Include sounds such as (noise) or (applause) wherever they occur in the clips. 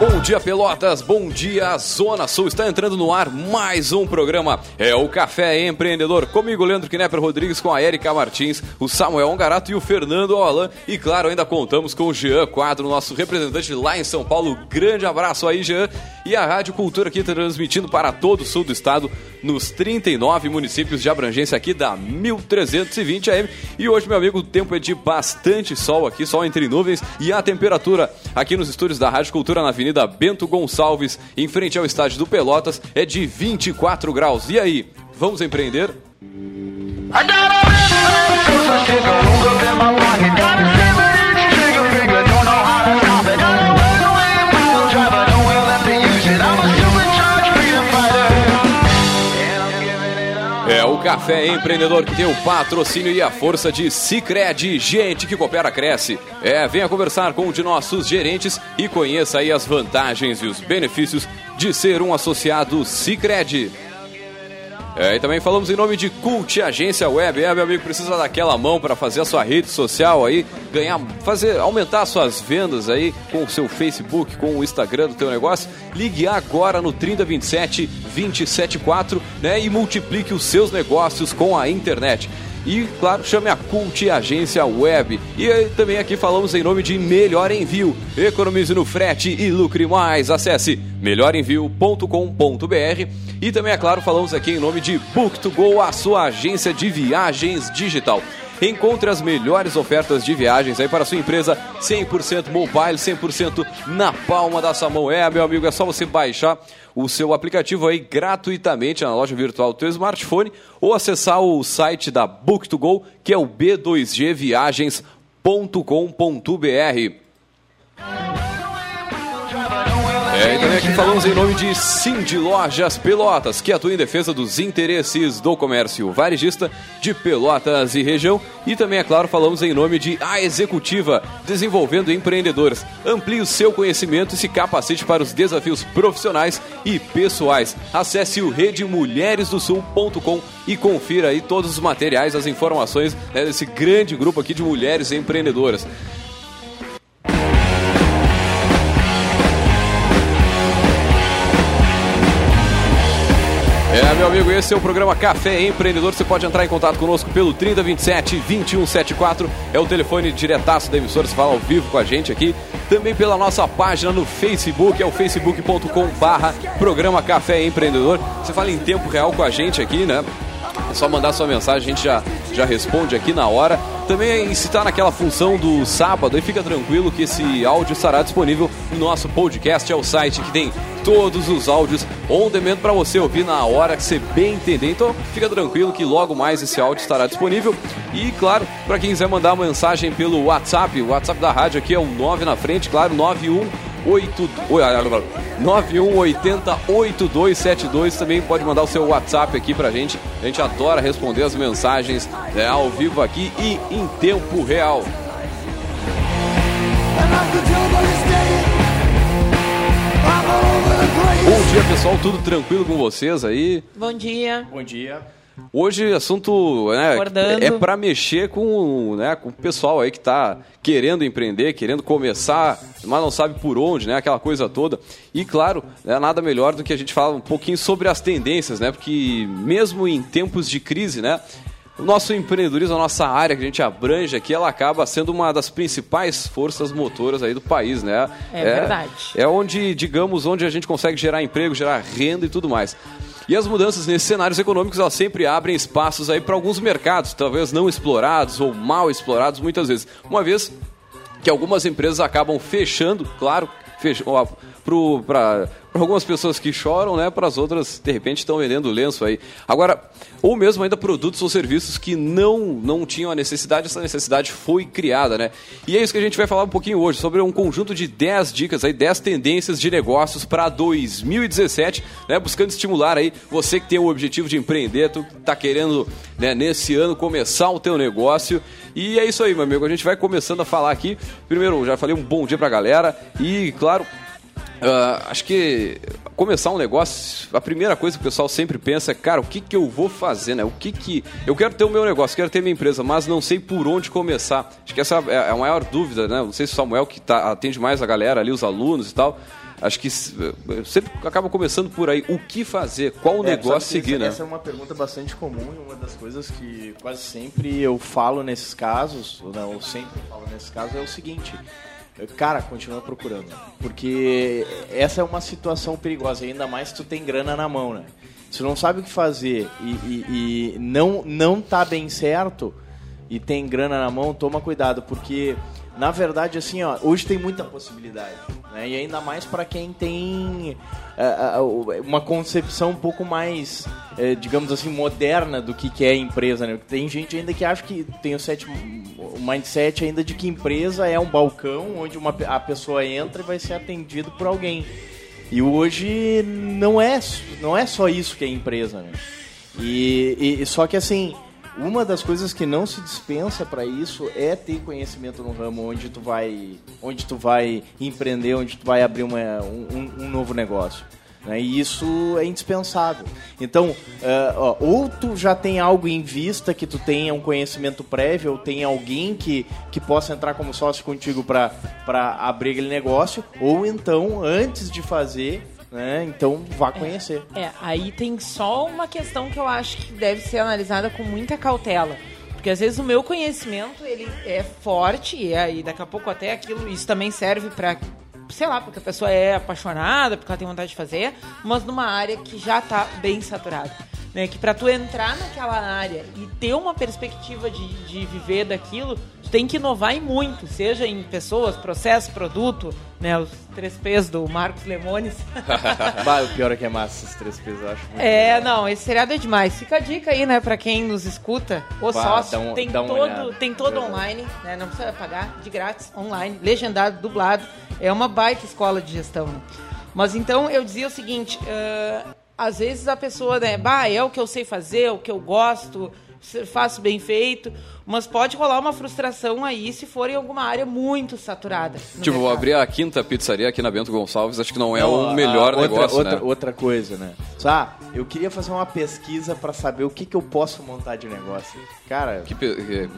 Bom dia, Pelotas. Bom dia, Zona Sul. Está entrando no ar mais um programa. É o Café Empreendedor. Comigo, Leandro Knepper Rodrigues, com a Erika Martins, o Samuel Ongarato e o Fernando Alan. E claro, ainda contamos com o Jean Quadro, nosso representante lá em São Paulo. Grande abraço aí, Jean. E a Rádio Cultura aqui transmitindo para todo o sul do estado, nos 39 municípios de abrangência aqui da 1320 AM. E hoje, meu amigo, o tempo é de bastante sol aqui, sol entre nuvens. E a temperatura aqui nos estúdios da Rádio Cultura na Avenida Bento Gonçalves, em frente ao estádio do Pelotas, é de 24 graus. E aí, vamos empreender? É Café Empreendedor que tem o patrocínio e a força de Cicred, gente que coopera cresce. É, venha conversar com um de nossos gerentes e conheça aí as vantagens e os benefícios de ser um associado Cicred. É, e também falamos em nome de Cult Agência Web. É, meu amigo, precisa daquela mão para fazer a sua rede social aí, ganhar, fazer, aumentar suas vendas aí com o seu Facebook, com o Instagram do teu negócio. Ligue agora no 3027 274, né, e multiplique os seus negócios com a internet. E, claro, chame a Cult Agência Web. E também aqui falamos em nome de Melhor Envio. Economize no frete e lucre mais. Acesse melhorenvio.com.br. E também, é claro, falamos aqui em nome de Book2Go, a sua agência de viagens digital. Encontre as melhores ofertas de viagens aí para sua empresa 100% mobile, 100% na palma da sua mão. É, meu amigo, é só você baixar o seu aplicativo aí gratuitamente na loja virtual do seu smartphone ou acessar o site da Book2Go, que é o b2gviagens.com.br. É, e também aqui falamos em nome de Cindy Lojas Pelotas, que atua em defesa dos interesses do comércio varejista de Pelotas e região. E também, é claro, falamos em nome de A Executiva, desenvolvendo empreendedores. Amplie o seu conhecimento e se capacite para os desafios profissionais e pessoais. Acesse o redemulheresdosul.com e confira aí todos os materiais, as informações né, desse grande grupo aqui de mulheres empreendedoras. Amigo, esse é o programa Café Empreendedor. Você pode entrar em contato conosco pelo 3027 2174. É o telefone diretaço da emissora. Você fala ao vivo com a gente aqui. Também pela nossa página no Facebook, é o facebook.com barra Programa Café Empreendedor. Você fala em tempo real com a gente aqui, né? É só mandar sua mensagem, a gente já, já responde aqui na hora. Também se está naquela função do sábado, e fica tranquilo que esse áudio estará disponível no nosso podcast, é o site que tem todos os áudios on demand para você ouvir na hora que você bem entender. Então fica tranquilo que logo mais esse áudio estará disponível. E claro, para quem quiser mandar uma mensagem pelo WhatsApp, o WhatsApp da rádio aqui é o 9 na frente, claro, 91 91808272 também pode mandar o seu WhatsApp aqui pra gente. A gente adora responder as mensagens né, ao vivo aqui e em tempo real. Bom dia, pessoal. Tudo tranquilo com vocês aí? Bom dia. Bom dia. Hoje assunto né, é para mexer com, né, com o pessoal aí que está querendo empreender, querendo começar, mas não sabe por onde, né, aquela coisa toda. E claro, é nada melhor do que a gente falar um pouquinho sobre as tendências, né, porque mesmo em tempos de crise, né, o nosso empreendedorismo, a nossa área que a gente abrange aqui, ela acaba sendo uma das principais forças motoras aí do país, né? É verdade. É onde, digamos, onde a gente consegue gerar emprego, gerar renda e tudo mais. E as mudanças nesses cenários econômicos, elas sempre abrem espaços aí para alguns mercados, talvez não explorados ou mal explorados muitas vezes. Uma vez que algumas empresas acabam fechando, claro, para algumas pessoas que choram, né, para as outras, de repente, estão vendendo lenço aí. Agora, ou mesmo ainda produtos ou serviços que não, não tinham a necessidade, essa necessidade foi criada, né? E é isso que a gente vai falar um pouquinho hoje, sobre um conjunto de 10 dicas aí, 10 tendências de negócios para 2017, né, buscando estimular aí você que tem o objetivo de empreender, tu está querendo, né, nesse ano começar o teu negócio. E é isso aí, meu amigo, a gente vai começando a falar aqui. Primeiro, já falei um bom dia pra galera e, claro, Uh, acho que começar um negócio, a primeira coisa que o pessoal sempre pensa é, cara, o que, que eu vou fazer, né? O que que... Eu quero ter o meu negócio, quero ter minha empresa, mas não sei por onde começar. Acho que essa é a maior dúvida, né? Não sei se o Samuel, que tá, atende mais a galera ali, os alunos e tal, acho que sempre acaba começando por aí. O que fazer? Qual o é, negócio seguir, essa, né? Essa é uma pergunta bastante comum e uma das coisas que quase sempre eu falo nesses casos, ou não, eu sempre falo nesses casos, é o seguinte cara, continua procurando. Porque essa é uma situação perigosa, ainda mais se tu tem grana na mão, né? Se não sabe o que fazer e, e, e não, não tá bem certo e tem grana na mão, toma cuidado, porque na verdade, assim, ó, hoje tem muita possibilidade. Né? E ainda mais para quem tem uh, uh, uma concepção um pouco mais, uh, digamos assim, moderna do que, que é empresa. Né? Tem gente ainda que acha que tem o, set, o mindset ainda de que empresa é um balcão onde uma, a pessoa entra e vai ser atendido por alguém. E hoje não é, não é só isso que é empresa. Né? E, e só que assim uma das coisas que não se dispensa para isso é ter conhecimento no ramo onde tu vai, onde tu vai empreender, onde tu vai abrir uma, um, um novo negócio. Né? E isso é indispensável. Então, uh, ó, ou tu já tem algo em vista que tu tenha um conhecimento prévio, ou tem alguém que, que possa entrar como sócio contigo para abrir aquele negócio, ou então, antes de fazer, né? Então vá conhecer. É, é, aí tem só uma questão que eu acho que deve ser analisada com muita cautela. Porque às vezes o meu conhecimento ele é forte e aí daqui a pouco até aquilo isso também serve para sei lá, porque a pessoa é apaixonada, porque ela tem vontade de fazer, mas numa área que já está bem saturada. Né, que para tu entrar naquela área e ter uma perspectiva de, de viver daquilo, tu tem que inovar em muito, seja em pessoas, processo, produto, né, os três P's do Marcos Lemones. (laughs) bah, o pior é que é massa esses três P's, eu acho. é, legal. não, esse seriado é demais. Fica a dica aí, né, para quem nos escuta, o bah, sócio, um, tem, todo, tem todo online, né, não precisa pagar, de grátis, online, legendado, dublado, é uma baita escola de gestão. Né? Mas então eu dizia o seguinte, uh, às vezes a pessoa, né, bah, é o que eu sei fazer, é o que eu gosto, faço bem feito, mas pode rolar uma frustração aí se for em alguma área muito saturada. Tipo, vou abrir a quinta pizzaria aqui na Bento Gonçalves, acho que não é não, o melhor outra, negócio, outra, né? Outra coisa, né? Ah, eu queria fazer uma pesquisa para saber o que, que eu posso montar de negócio. Cara, que,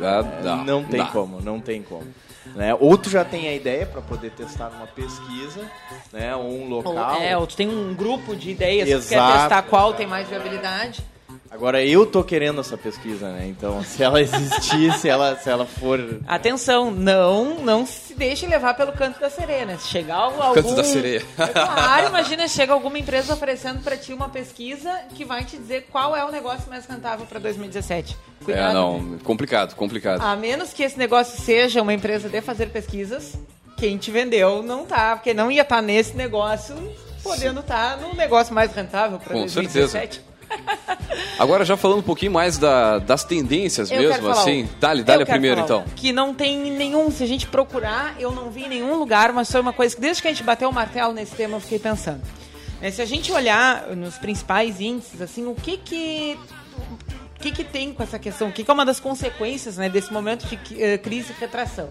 ah, dá, não tem dá. como, não tem como. Né? Ou tu já tem a ideia para poder testar numa pesquisa, né? ou um local. Ou, é, ou tu tem um grupo de ideias Exato. que quer testar qual tem mais viabilidade. Agora eu tô querendo essa pesquisa, né? Então, se ela existir, se ela, se ela for. Atenção, não, não se deixe levar pelo canto da sereia, né? Se chegar algum. Canto da sereia. É claro, imagina, chega alguma empresa oferecendo para ti uma pesquisa que vai te dizer qual é o negócio mais rentável para 2017. Cuidado, é, não, né? complicado, complicado. A menos que esse negócio seja uma empresa de fazer pesquisas, quem te vendeu não tá, porque não ia estar tá nesse negócio, podendo estar tá no negócio mais rentável para 2017. Certeza. Agora, já falando um pouquinho mais da, das tendências eu mesmo, assim. Dá-lhe, dá-lhe a primeira, então. Que não tem nenhum, se a gente procurar, eu não vi em nenhum lugar, mas foi uma coisa que desde que a gente bateu o martelo nesse tema, eu fiquei pensando. É, se a gente olhar nos principais índices, assim, o que que o que, que tem com essa questão? O que, que é uma das consequências né, desse momento de uh, crise e retração?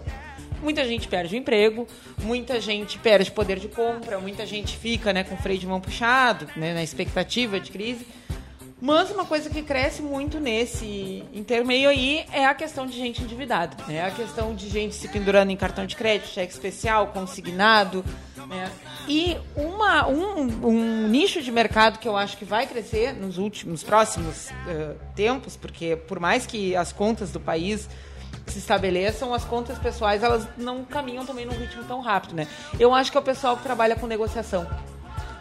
Muita gente perde o emprego, muita gente perde poder de compra, muita gente fica né, com freio de mão puxado, né, na expectativa de crise. Mas uma coisa que cresce muito nesse intermeio aí é a questão de gente endividada. É a questão de gente se pendurando em cartão de crédito, cheque especial, consignado. Né? E uma, um, um, nicho de mercado que eu acho que vai crescer nos últimos, próximos uh, tempos, porque por mais que as contas do país se estabeleçam, as contas pessoais elas não caminham também num ritmo tão rápido, né? Eu acho que é o pessoal que trabalha com negociação.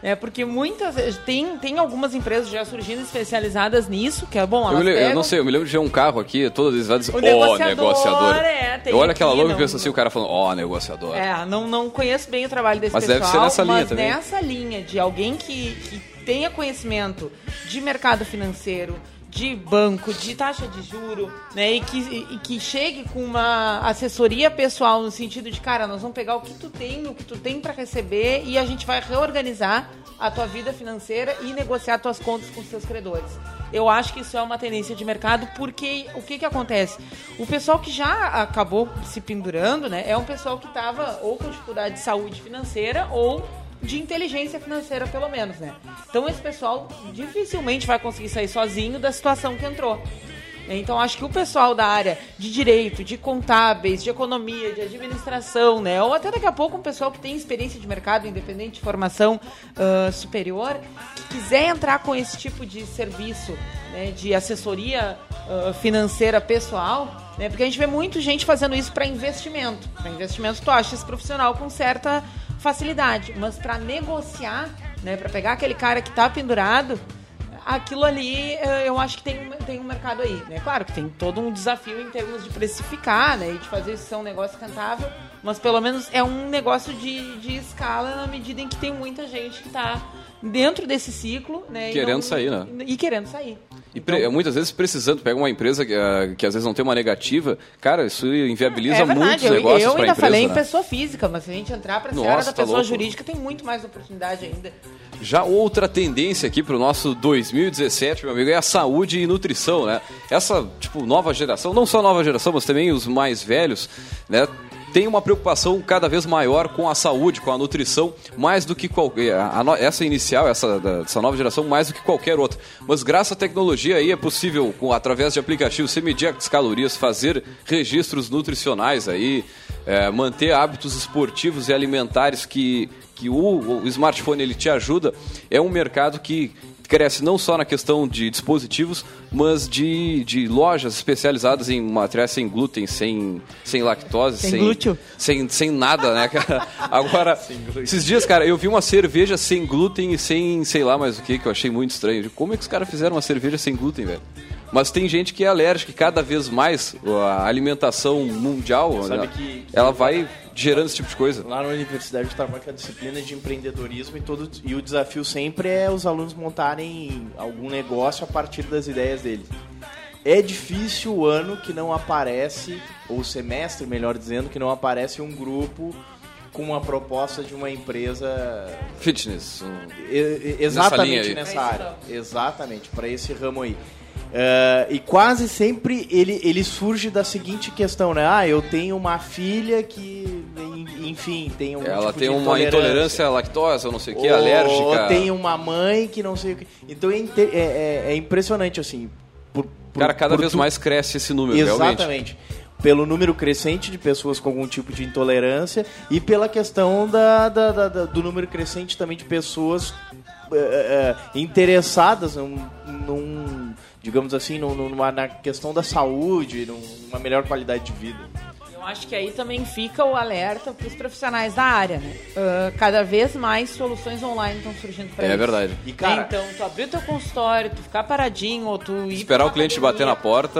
É, porque muitas tem, tem algumas empresas já surgindo especializadas nisso, que é bom. Eu, eu, não sei, eu me lembro de ver um carro aqui, todas as vezes, ó, oh, negociador. negociador. É, eu olho aquela logo e penso assim, o cara falando, ó, oh, negociador. É, não, não conheço bem o trabalho desse mas pessoal. Mas deve ser nessa linha também. nessa linha de alguém que, que tenha conhecimento de mercado financeiro, de banco, de taxa de juro, né? E que, e que chegue com uma assessoria pessoal no sentido de, cara, nós vamos pegar o que tu tem, o que tu tem para receber e a gente vai reorganizar a tua vida financeira e negociar tuas contas com os seus credores. Eu acho que isso é uma tendência de mercado, porque o que que acontece? O pessoal que já acabou se pendurando, né, é um pessoal que estava ou com dificuldade de saúde financeira ou de inteligência financeira, pelo menos, né? Então esse pessoal dificilmente vai conseguir sair sozinho da situação que entrou. Então acho que o pessoal da área de direito, de contábeis, de economia, de administração, né, ou até daqui a pouco um pessoal que tem experiência de mercado, independente de formação uh, superior, que quiser entrar com esse tipo de serviço, né, de assessoria uh, financeira pessoal, né, porque a gente vê muita gente fazendo isso para investimento. Para investimento, tu acha esse profissional com certa facilidade, mas para negociar, né, para pegar aquele cara que está pendurado aquilo ali eh, eu acho que tem, tem um mercado aí, né? Claro que tem todo um desafio em termos de precificar, né? E de fazer isso ser um negócio rentável, mas pelo menos é um negócio de, de escala na medida em que tem muita gente que está dentro desse ciclo, né? Querendo não, sair, né? E querendo sair. E então, muitas vezes precisando, pega uma empresa que, uh, que, às vezes não tem uma negativa, cara, isso inviabiliza é muitos eu, negócios Eu ainda empresa, falei né? em pessoa física, mas se a gente entrar para a área da tá pessoa louco. jurídica, tem muito mais oportunidade ainda. Já outra tendência aqui para o nosso 2017, meu amigo, é a saúde e nutrição, né? Essa, tipo, nova geração, não só nova geração, mas também os mais velhos, né? tem uma preocupação cada vez maior com a saúde, com a nutrição, mais do que qualquer. essa inicial, essa, essa nova geração, mais do que qualquer outra. Mas graças à tecnologia aí é possível, com, através de aplicativos, você medir as calorias, fazer registros nutricionais aí, é, manter hábitos esportivos e alimentares que, que o, o smartphone ele te ajuda. É um mercado que cresce não só na questão de dispositivos, mas de, de lojas especializadas em materiais sem glúten, sem, sem lactose, sem, sem glúteo. Sem, sem nada, né, cara? (laughs) Agora, esses dias, cara, eu vi uma cerveja sem glúten e sem sei lá mais o que, que eu achei muito estranho. Como é que os caras fizeram uma cerveja sem glúten, velho? Mas tem gente que é alérgica e cada vez mais a alimentação mundial, né, que, ela vai gerando esse tipo de coisa. Lá na universidade eu trabalho com a disciplina de empreendedorismo e, todo, e o desafio sempre é os alunos montarem algum negócio a partir das ideias deles. É difícil o ano que não aparece, ou o semestre, melhor dizendo, que não aparece um grupo com uma proposta de uma empresa fitness um... exatamente nessa, nessa área exatamente para esse ramo aí Uh, e quase sempre ele, ele surge da seguinte questão, né? Ah, eu tenho uma filha que, enfim, tem um Ela tipo tem uma intolerância à lactose, ou não sei o que, alérgica. Ou tem uma mãe que não sei o que. Então é, é, é, é impressionante, assim. Por, por, Cara, cada vez tu... mais cresce esse número, Exatamente. Realmente. Pelo número crescente de pessoas com algum tipo de intolerância e pela questão da, da, da, da do número crescente também de pessoas uh, uh, interessadas num, num digamos assim, numa, na questão da saúde, numa melhor qualidade de vida. Eu acho que aí também fica o alerta para os profissionais da área, né? Uh, cada vez mais soluções online estão surgindo para é, isso. É verdade. E, cara, então, tu abrir o teu consultório, tu ficar paradinho, ou tu ir Esperar o cliente bater na porta...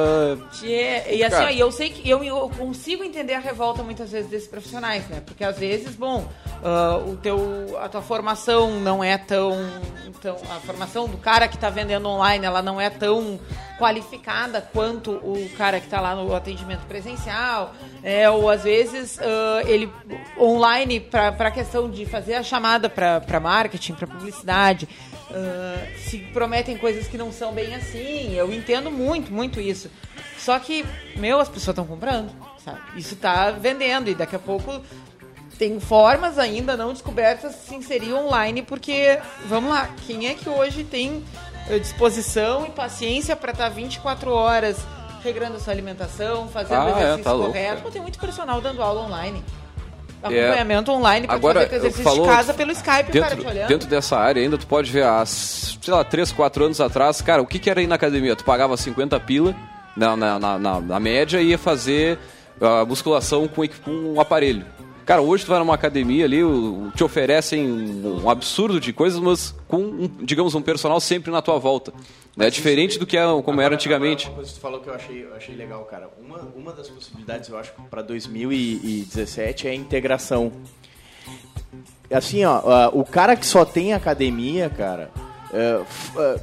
E assim, ó, eu sei que eu, eu, consigo entender a revolta muitas vezes desses profissionais, né? Porque às vezes, bom, uh, o teu, a tua formação não é tão, tão... A formação do cara que está vendendo online, ela não é tão qualificada quanto o cara que está lá no atendimento presencial, é, ou às vezes uh, ele online para a questão de fazer a chamada para marketing, para publicidade, uh, se prometem coisas que não são bem assim. Eu entendo muito, muito isso. Só que, meu, as pessoas estão comprando, sabe? Isso está vendendo e daqui a pouco tem formas ainda não descobertas de se inserir online, porque, vamos lá, quem é que hoje tem disposição e paciência para estar 24 horas regrando a sua alimentação, fazendo ah, exercício é, tá correto. Louco, tem muito personal dando aula online. Acompanhamento é. online para fazer exercício falou, de casa pelo Skype, dentro, cara te olhando. Dentro dessa área ainda, tu pode ver, há, sei lá, 3, 4 anos atrás, cara, o que, que era ir na academia? Tu pagava 50 pila na, na, na, na, na média e ia fazer a musculação com, com um aparelho. Cara, hoje tu vai numa academia ali, te oferecem um absurdo de coisas, mas com, um, digamos, um personal sempre na tua volta. É diferente do que é, como agora, era antigamente. Agora, uma coisa que tu falou que eu achei, eu achei legal, cara. Uma, uma das possibilidades, eu acho, para 2017 é a integração. Assim, ó, o cara que só tem academia, cara, uh, uh,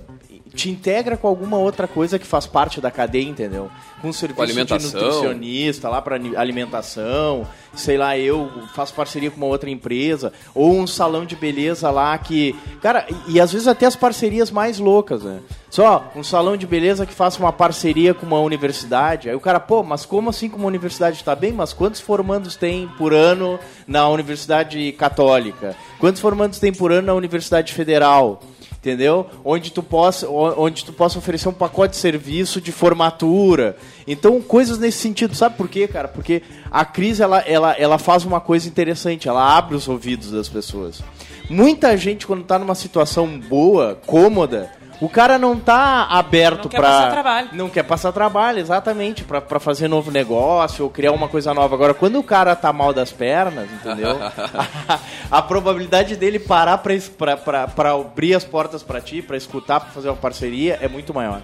te integra com alguma outra coisa que faz parte da cadeia, entendeu? Com serviço de alimentação. nutricionista lá para alimentação, sei lá, eu faço parceria com uma outra empresa, ou um salão de beleza lá que. Cara, e, e às vezes até as parcerias mais loucas, né? Só um salão de beleza que faça uma parceria com uma universidade. Aí o cara, pô, mas como assim com uma universidade está bem? Mas quantos formandos tem por ano na Universidade Católica? Quantos formandos tem por ano na Universidade Federal? Entendeu? Onde tu possa, onde tu possa oferecer um pacote de serviço de formatura. Então, coisas nesse sentido. Sabe por quê, cara? Porque a crise ela, ela, ela faz uma coisa interessante, ela abre os ouvidos das pessoas. Muita gente, quando tá numa situação boa, cômoda, o cara não tá aberto Não quer pra. passar trabalho. Não quer passar trabalho, exatamente, pra, pra fazer novo negócio ou criar uma coisa nova. Agora, quando o cara tá mal das pernas, entendeu? (laughs) a, a probabilidade dele parar pra, es- pra, pra, pra abrir as portas pra ti, pra escutar, pra fazer uma parceria, é muito maior.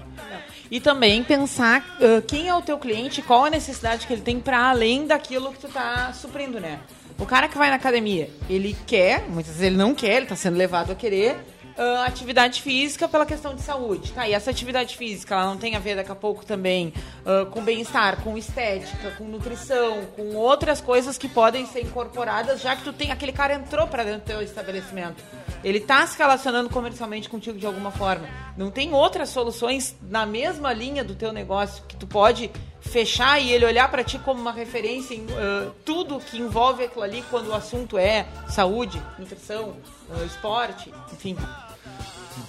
E também pensar ah, quem é o teu cliente, qual a necessidade que ele tem para além daquilo que tu tá suprindo, né? O cara que vai na academia, ele quer, muitas vezes ele não quer, ele tá sendo levado a querer ah, atividade física pela questão de saúde. Tá, e essa atividade física, ela não tem a ver daqui a pouco também ah, com bem-estar, com estética, com nutrição, com outras coisas que podem ser incorporadas, já que tu tem aquele cara entrou para dentro do teu estabelecimento. Ele tá se relacionando comercialmente contigo de alguma forma. Não tem outras soluções na mesma linha do teu negócio que tu pode fechar e ele olhar para ti como uma referência em ah, tudo que envolve aquilo ali quando o assunto é saúde, nutrição, ah, esporte, enfim.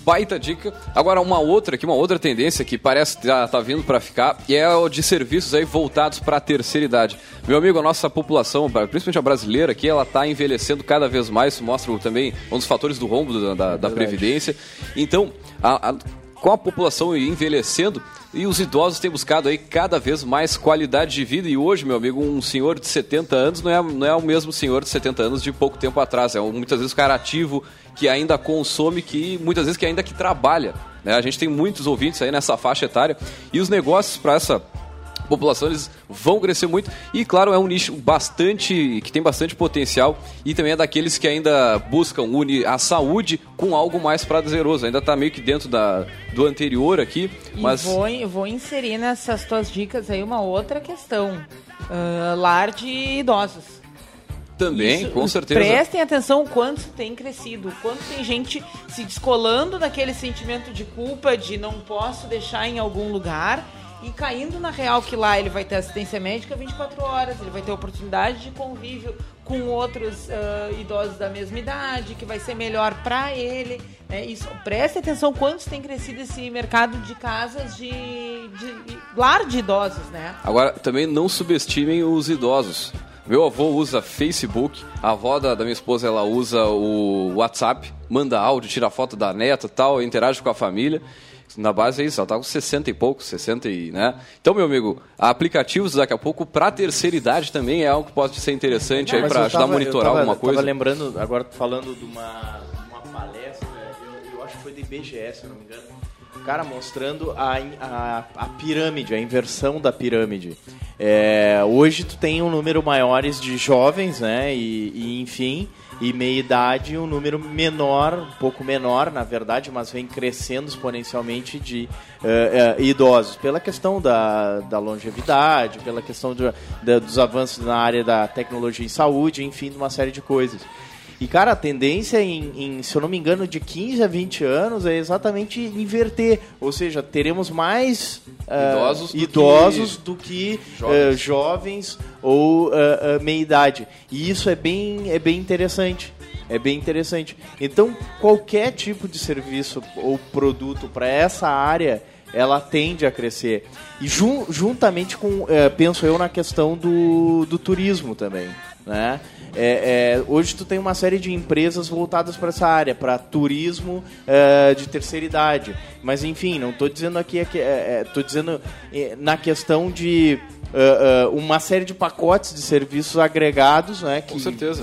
Baita dica. Agora, uma outra aqui, uma outra tendência que parece que tá, tá vindo para ficar, e é o de serviços aí voltados para a terceira idade. Meu amigo, a nossa população, principalmente a brasileira aqui, ela tá envelhecendo cada vez mais, isso mostra também um dos fatores do rombo da, da, da Previdência. Então, a- a- com a população envelhecendo, e os idosos têm buscado aí cada vez mais qualidade de vida. E hoje, meu amigo, um senhor de 70 anos não é, não é o mesmo senhor de 70 anos de pouco tempo atrás. É um, muitas vezes o cara ativo que ainda consome, que muitas vezes que ainda que trabalha. né? A gente tem muitos ouvintes aí nessa faixa etária. E os negócios para essa população eles vão crescer muito e claro é um nicho bastante que tem bastante potencial e também é daqueles que ainda buscam unir a saúde com algo mais prazeroso ainda está meio que dentro da, do anterior aqui E mas vou, vou inserir nessas tuas dicas aí uma outra questão. Ah, lar de idosos. também Isso, com certeza Prestem atenção o quanto tem crescido, o quanto tem gente se descolando daquele sentimento de culpa de não posso deixar em algum lugar e caindo na real que lá ele vai ter assistência médica 24 horas, ele vai ter oportunidade de convívio com outros ah, idosos da mesma idade, que vai ser melhor para ele. né? Isso, preste atenção quantos tem crescido esse mercado de casas de, de lar de idosos, né? Agora, também não subestimem os idosos. Meu avô usa Facebook, a avó da, da minha esposa ela usa o WhatsApp, manda áudio, tira foto da neta tal, interage com a família. Na base é isso, ela tá com 60 e pouco, 60 e, né? Então, meu amigo, aplicativos daqui a pouco para terceira idade também é algo que pode ser interessante aí Mas para eu ajudar a monitorar eu tava, alguma eu coisa. Tava lembrando, agora falando de uma, uma palestra, eu, eu acho que foi do IBGE, se eu não me engano. O cara mostrando a, a, a pirâmide, a inversão da pirâmide. É, hoje tu tem um número maiores de jovens, né? E, e, enfim, e meia idade um número menor, um pouco menor, na verdade, mas vem crescendo exponencialmente de eh, eh, idosos, pela questão da, da longevidade, pela questão dos avanços na área da tecnologia em saúde, enfim, de uma série de coisas. E, cara, a tendência em, em, se eu não me engano, de 15 a 20 anos é exatamente inverter. Ou seja, teremos mais ah, Idosos do que idosos do que jovens. eh, jovens ou ah, ah, meia-idade. E isso é bem, é bem interessante. É bem interessante. Então, qualquer tipo de serviço ou produto para essa área, ela tende a crescer. E jun- juntamente com, eh, penso eu, na questão do, do turismo também. Né? É, é, hoje tu tem uma série de empresas voltadas para essa área, para turismo eh, de terceira idade. Mas enfim, não estou dizendo aqui, estou dizendo eh, na questão de uma série de pacotes de serviços agregados, né, que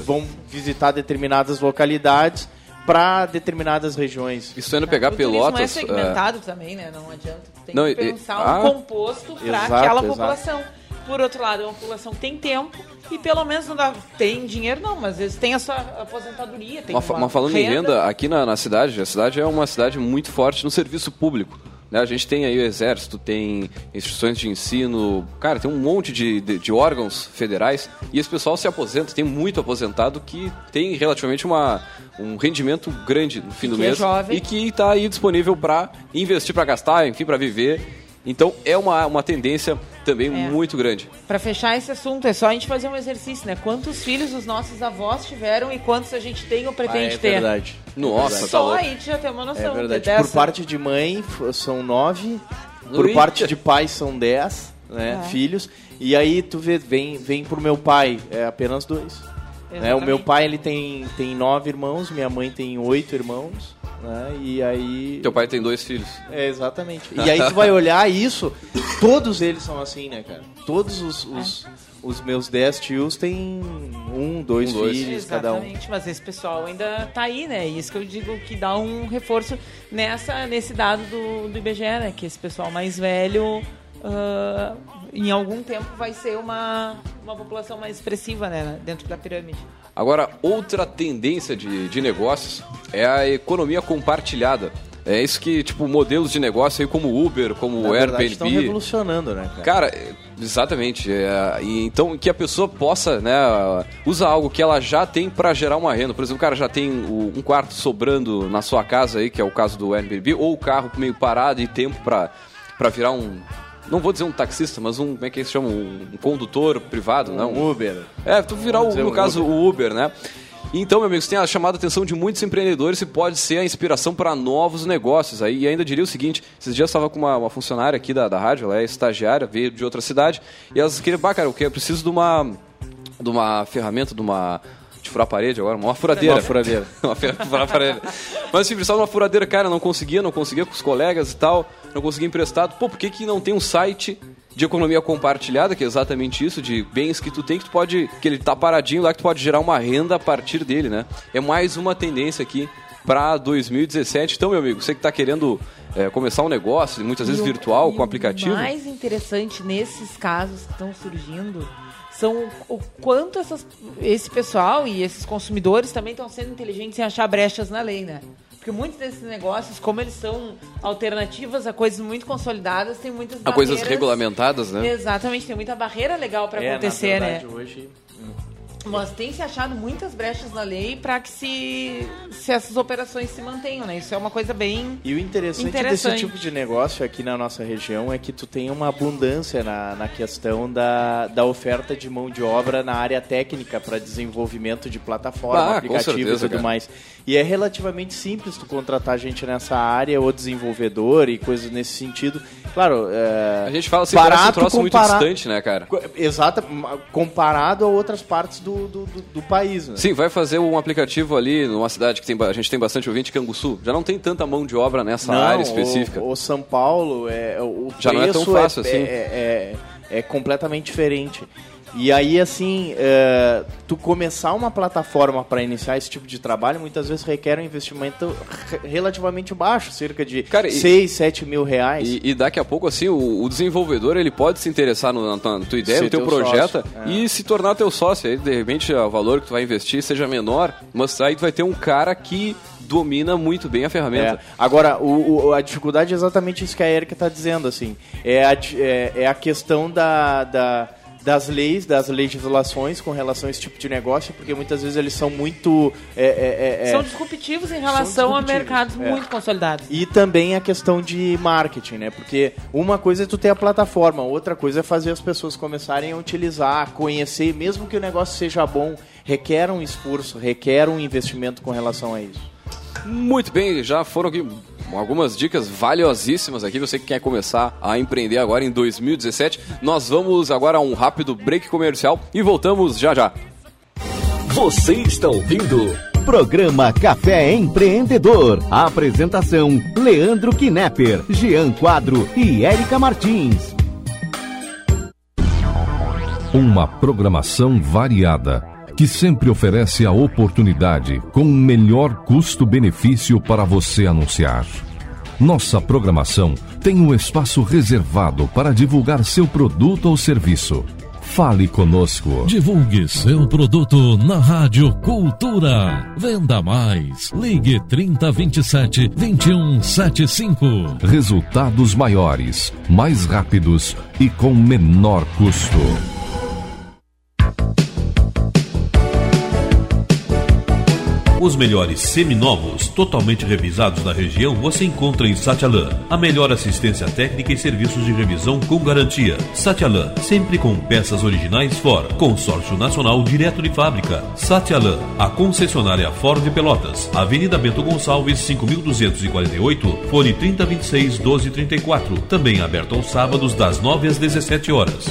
vão visitar determinadas localidades para determinadas regiões. Isso indo pegar o turismo Pelotas. é é, segmentado também, né? Não adianta. Tu tem Não, que e- pensar ah, um composto para aquela exato. população. Por outro lado, é uma população que tem tempo e pelo menos não dá, tem dinheiro não, mas às vezes tem a sua aposentadoria, tem Mas, uma mas falando em renda. renda, aqui na, na cidade, a cidade é uma cidade muito forte no serviço público. Né? A gente tem aí o Exército, tem instituições de ensino, cara, tem um monte de, de, de órgãos federais e esse pessoal se aposenta, tem muito aposentado que tem relativamente uma, um rendimento grande no fim do que é mês jovem. e que está aí disponível para investir, para gastar, enfim, para viver. Então é uma, uma tendência também É. muito grande. Pra fechar esse assunto, é só a gente fazer um exercício, né? Quantos filhos os nossos avós tiveram e quantos a gente tem ou Ah, pretende é ter? verdade. Nossa, É tá Só louco. aí tu já tem uma É noção. verdade. dessa. Por parte de mãe são nove, por Eita. parte de pai são dez, né, É. filhos. E aí tu vê, vem, vem pro meu pai, é apenas dois. Né? O meu pai ele tem, tem nove irmãos, minha mãe tem oito irmãos, né? E aí. Teu pai tem dois filhos. É, exatamente. E aí tu vai olhar isso, todos eles são assim, né, cara? Todos os, os, os meus dez tios têm um, dois Um, dois. filhos cada um. Exatamente, mas esse pessoal ainda tá aí, né? Isso que eu digo que dá um reforço nessa, nesse dado do, do IBGE, né? Que esse pessoal mais velho, ah, em algum tempo, vai ser uma, uma população mais expressiva, né? Dentro da pirâmide. Agora, outra tendência de, de negócios é a economia compartilhada. É isso que, tipo, modelos de negócio aí como Uber, como Na o verdade, estão Airbnb. revolucionando, né, cara? Cara, exatamente. é, e então que a pessoa possa, né, usar algo que ela já tem para gerar uma renda. Por exemplo, o cara já tem o- um quarto sobrando na sua casa aí, que é o caso do Airbnb, ou o carro meio parado e tempo para para virar um não vou dizer um taxista, mas um como é que se chama, um, um condutor privado, não? Um Uber. É, tu virar, o, no um caso, o Uber, né? Então, meu amigo, isso tem a chamada atenção de muitos empreendedores e pode ser a inspiração para novos negócios. Aí, e ainda diria o seguinte: esses dias eu estava com uma, uma funcionária aqui da, da rádio, ela é estagiária, veio de outra cidade, e elas queriam, bah, cara, eu preciso de uma, de uma ferramenta, de uma. De furar a parede agora, uma furadeira. Uma furadeira. (laughs) uma ferramenta de furar a parede. Mas assim, precisava de uma furadeira, cara, não conseguia, não conseguia com os colegas e tal, não conseguia emprestado. Pô, por que, que não tem um site de economia compartilhada, que é exatamente isso, de bens que tu tem que tu pode, que ele tá paradinho lá, que tu pode gerar uma renda a partir dele, né? É mais uma tendência aqui para 2017. Então, meu amigo, você que tá querendo é, começar um negócio, muitas vezes E o- virtual, com aplicativo, O mais interessante nesses casos que estão surgindo são o, quanto essas, esse pessoal e esses consumidores também estão sendo inteligentes em achar brechas na lei, né? Porque muitos desses negócios, como eles são alternativas a coisas muito consolidadas, tem muitas a coisas barreiras- regulamentadas, né? Exatamente, tem muita barreira legal para É, na acontecer, verdade, né? Hoje, Mas tem se achado muitas brechas na lei para que se, se essas operações se mantenham, né? Isso é uma coisa bem E o interessante, Interessante. desse tipo de negócio aqui na nossa região é que tu tem uma abundância na, na questão da, da oferta de mão de obra na área técnica para desenvolvimento de plataforma, Ah, e tudo cara. mais. E é relativamente simples tu contratar gente nessa área, ou desenvolvedor e coisas nesse sentido. Claro, é, A gente fala assim, parece um barato troço muito compara- distante, né, cara? Exato, comparado a outras partes do, do, do- do país. Né? Sim, vai fazer um aplicativo ali numa cidade que tem, a gente tem bastante ouvinte, Canguçu. Já não tem tanta mão de obra nessa área específica. O, o São Paulo, é, o Já não é tão preço fácil é, assim. É, é, é completamente diferente. E aí, assim, é, tu começar uma plataforma para iniciar esse tipo de trabalho, muitas vezes requer um investimento re- relativamente baixo, cerca de Cara, e- 6, 7 mil reais. E, e daqui a pouco, assim, o, o desenvolvedor ele pode se interessar no- na, tua- na tua ideia, Ser no teu teu projeto é. e se tornar teu sócio. Aí, de repente, o valor que tu vai investir seja menor, mas aí tu vai ter um cara que domina muito bem a É. ferramenta. Agora, o, o- a dificuldade é exatamente isso que a Erika está dizendo, assim. É a, é, é a questão da, da- das leis, das legislações com relação a esse tipo de negócio, porque muitas vezes eles são muito... é, é, é, é, São disruptivos em relação a disruptivos, mercados é. muito consolidados. E também a questão de marketing, né? Porque uma coisa é tu ter a plataforma, outra coisa é fazer as pessoas começarem a utilizar, a conhecer, mesmo que o negócio seja bom, requer um esforço, requer um investimento com relação a isso. Muito bem, já foram aqui algumas dicas valiosíssimas aqui. Você que quer começar a empreender agora em 2017. Nós vamos agora a um rápido break comercial e voltamos já já. Você está ouvindo Programa Café Empreendedor. Apresentação: Leandro Knepper, Jean Quadro e Érica Martins. Uma programação variada que sempre oferece a oportunidade com o melhor custo-benefício para você anunciar. Nossa programação tem um espaço reservado para divulgar seu produto ou serviço. Fale conosco. Divulgue seu produto na Rádio Cultura. Venda mais. Ligue 3027 2175. Resultados maiores, mais rápidos e com menor custo. Os melhores seminovos, totalmente revisados na região, você encontra em Satialan. A melhor assistência técnica e serviços de revisão com garantia. Satialan, sempre com peças originais Ford. Consórcio Nacional direto de fábrica. Satialan, a concessionária Ford Pelotas. Avenida Bento Gonçalves, 5248, fone 3026 1234. Também aberto aos sábados das 9 às 17 horas.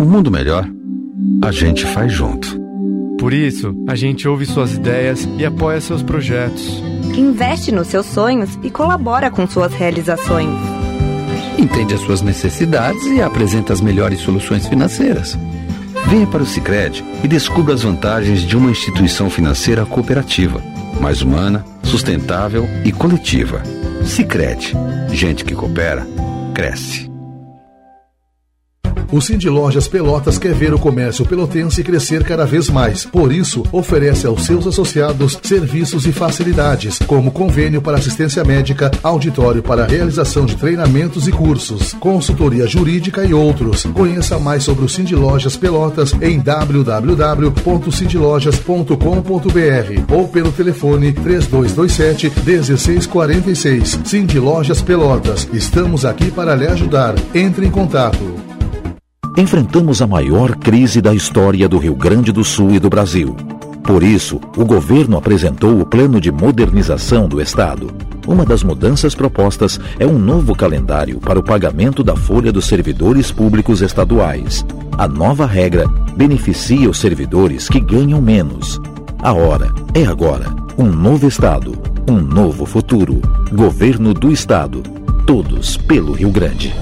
Um mundo melhor a gente faz junto. Por isso, a gente ouve suas ideias e apoia seus projetos. Investe nos seus sonhos e colabora com suas realizações. Entende as suas necessidades e apresenta as melhores soluções financeiras. Venha para o Sicredi e descubra as vantagens de uma instituição financeira cooperativa, mais humana, sustentável e coletiva. Sicredi, gente que coopera, cresce. O Cindy Lojas Pelotas quer ver o comércio pelotense crescer cada vez mais. Por isso, oferece aos seus associados serviços e facilidades, como convênio para assistência médica, auditório para realização de treinamentos e cursos, consultoria jurídica e outros. Conheça mais sobre o Cindy Lojas Pelotas em www.cindylojas.com.br ou pelo telefone 3227 1646. Cindy Lojas Pelotas. Estamos aqui para lhe ajudar. Entre em contato enfrentamos a maior crise da história do Rio Grande do Sul e do Brasil. Por isso, o governo apresentou o Plano de Modernização do Estado. Uma das mudanças propostas é um novo calendário para o pagamento da folha dos servidores públicos estaduais. A nova regra beneficia os servidores que ganham menos. A hora é agora. Um novo Estado, um novo futuro. Governo do Estado. Todos pelo Rio Grande.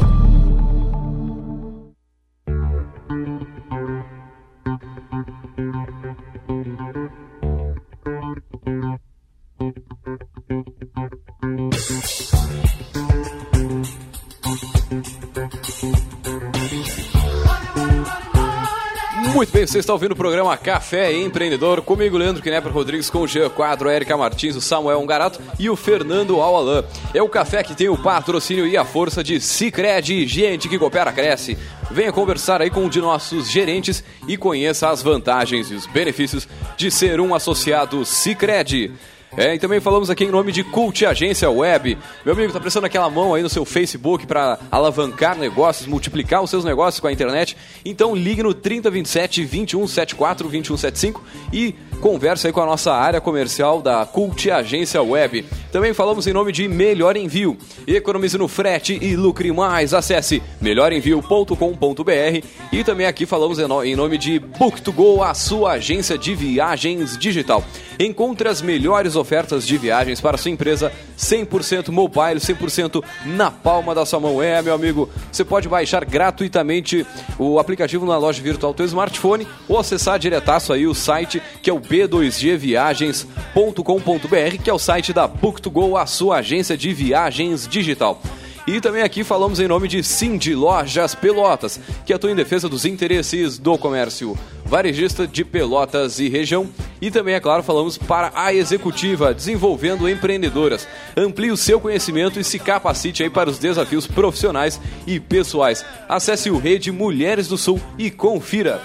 Muito bem, você está ouvindo o programa Café Empreendedor comigo, Leandro Knepper Rodrigues, com o Jean Quadro, Erika Martins, o Samuel Ungarato e o Fernando Alalan. É o café que tem o patrocínio e a força de Cicred, gente que coopera, cresce. Venha conversar aí com um de nossos gerentes e conheça as vantagens e os benefícios de ser um associado Cicred. É, e também falamos aqui em nome de Cult Agência Web. Meu amigo, tá prestando aquela mão aí no seu Facebook para alavancar negócios, multiplicar os seus negócios com a internet? Então ligue no 3027 2174 2175 e converse aí com a nossa área comercial da Cult Agência Web. Também falamos em nome de Melhor Envio. Economize no frete e lucre mais. Acesse melhorenvio.com.br e também aqui falamos em nome de Book2Go, a sua agência de viagens digital. Encontre as melhores ofertas de viagens para sua empresa 100% mobile, 100% na palma da sua mão. É, meu amigo, você pode baixar gratuitamente o aplicativo na loja virtual do seu smartphone ou acessar diretaço aí o site que é o b2gviagens.com.br, que é o site da Book2Go, a sua agência de viagens digital. E também aqui falamos em nome de Cindy Lojas Pelotas, que atua em defesa dos interesses do comércio varejista de Pelotas e região. E também, é claro, falamos para a executiva, desenvolvendo empreendedoras. Amplie o seu conhecimento e se capacite aí para os desafios profissionais e pessoais. Acesse o Rede Mulheres do Sul e confira.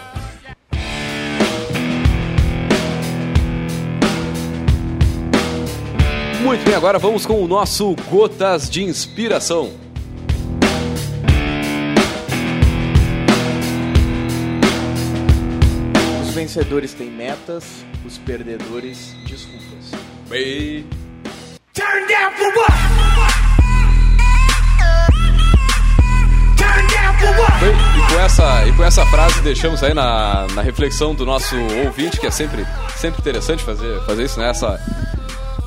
Muito bem, agora vamos com o nosso Gotas de Inspiração. Os vencedores têm metas, os perdedores desculpas. Bem... Turn down for what? Bem, e com essa e com essa frase deixamos aí na, na reflexão do nosso ouvinte que é sempre sempre interessante fazer fazer isso nessa né?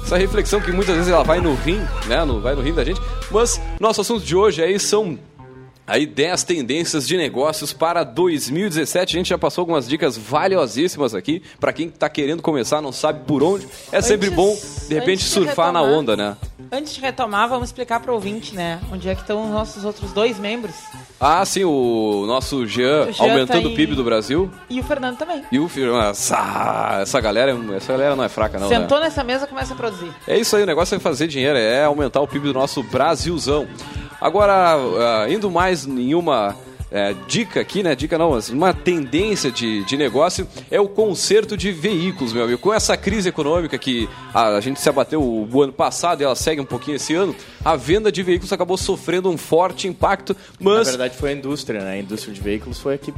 Essa reflexão que muitas vezes ela vai no rim, né? No, vai no rim da gente. Mas nosso assunto de hoje aí são aí 10 tendências de negócios para 2017. A gente já passou algumas dicas valiosíssimas aqui para quem está querendo começar, não sabe por onde. É sempre bom de repente surfar na onda, né? Antes de retomar, vamos explicar para o ouvinte, né? Onde é que estão os nossos outros dois membros. Ah, sim, o nosso Jean, O Jean aumentando tá o PIB do Brasil. E o Fernando também. E o essa, essa galera, essa galera não é fraca não, né? Sentou nessa mesa e começa a produzir. É isso aí, o negócio é fazer dinheiro, é aumentar o PIB do nosso Brasilzão. Agora, ah, indo mais em uma é, dica aqui, né? Dica não, mas uma tendência de, de negócio é o conserto de veículos, meu amigo. Com essa crise econômica que a, a gente se abateu o, o ano passado e ela segue um pouquinho esse ano, a venda de veículos acabou sofrendo um forte impacto, mas Na verdade foi a indústria, né? A indústria de veículos foi a que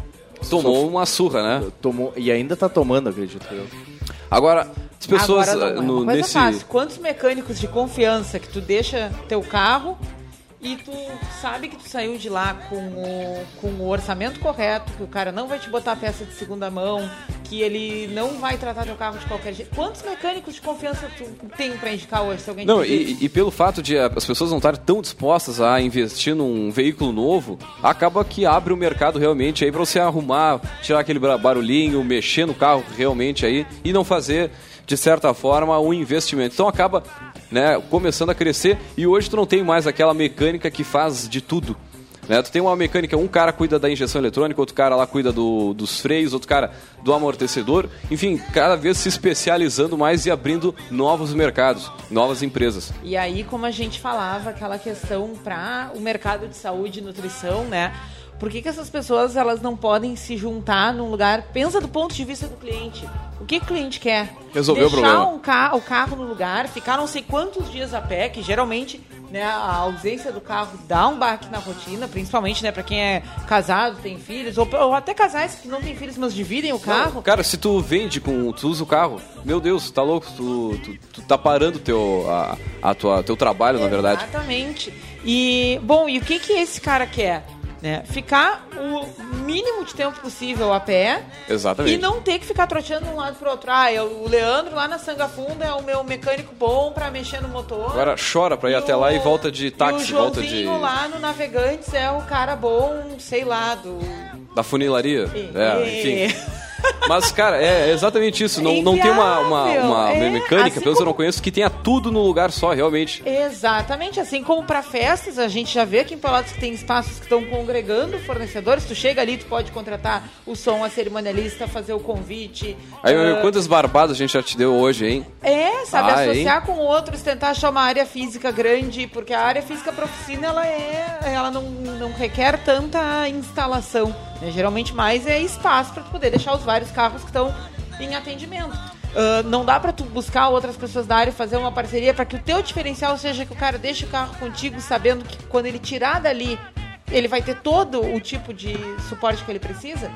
tomou uma surra, né? tomou e ainda tá tomando, acredito eu. Agora, as pessoas Agora ah, não, é no, uma coisa nesse. fácil. Quantos mecânicos de confiança que tu deixa teu carro e tu sabe que tu saiu de lá com o, com o orçamento correto, que o cara não vai te botar peça de segunda mão, que ele não vai tratar teu carro de qualquer jeito. Quantos mecânicos de confiança tu tem pra indicar hoje se alguém Não, e, e pelo fato de as pessoas não estarem tão dispostas a investir num veículo novo, acaba que abre o mercado realmente aí para você arrumar, tirar aquele barulhinho, mexer no carro realmente aí e não fazer de certa forma um investimento. Então acaba, né, começando a crescer e hoje tu não tem mais aquela mecânica que faz de tudo. Né? Tu tem uma mecânica, um cara cuida da injeção eletrônica, outro cara lá cuida do- dos freios, outro cara do amortecedor. Enfim, cada vez se especializando mais e abrindo novos mercados, novas empresas. E aí, como a gente falava, aquela questão para o mercado de saúde e nutrição, né? Por que, que essas pessoas elas não podem se juntar num lugar? Pensa do ponto de vista do cliente. O que, o cliente quer? Resolver o problema. um ca o carro no lugar, ficar não sei quantos dias a pé, que geralmente né, a ausência do carro dá um baque na rotina, principalmente né, para quem é casado, tem filhos, ou, ou até casais que não têm filhos, mas dividem o carro. Cara, se tu vende com. Tu usa o carro, meu Deus, tá louco? Tu, tu, tu tá parando teu, a, a tua, teu trabalho, na verdade. Exatamente. E, bom, e o que que esse cara quer? Né? Ficar o mínimo de tempo possível a pé Exatamente. e não ter que ficar troteando de um lado pro outro. Ah, eu- o Leandro lá na Sanga Funda é o meu mecânico bom pra mexer no motor. Agora chora pra ir até lá e volta de e o táxi, volta de. Lá no Navegantes é o cara bom, sei lá, do... Da funilaria. É, É. enfim. (laughs) Mas, cara, é exatamente isso. Não, não tem uma, uma, uma É, mecânica, assim pelo menos eu não conheço, que tenha tudo no lugar só, realmente. Exatamente, assim como para festas, a gente já vê aqui em Pelotas que tem espaços que estão congregando fornecedores. Tu chega ali, tu pode contratar o som, a cerimonialista, fazer o convite. Aí, meu ah, quantas barbadas a gente já te deu hoje, hein? É, sabe, Ah, associar com outros, tentar achar uma área física grande, porque a área física para oficina ela é, ela não, não requer tanta instalação. Né? Geralmente mais é espaço para tu poder deixar os vários carros que estão em atendimento. Ah, não dá para tu buscar outras pessoas da área e fazer uma parceria para que o teu diferencial seja que o cara deixe o carro contigo sabendo que quando ele tirar dali ele vai ter todo o tipo de suporte que ele precisa?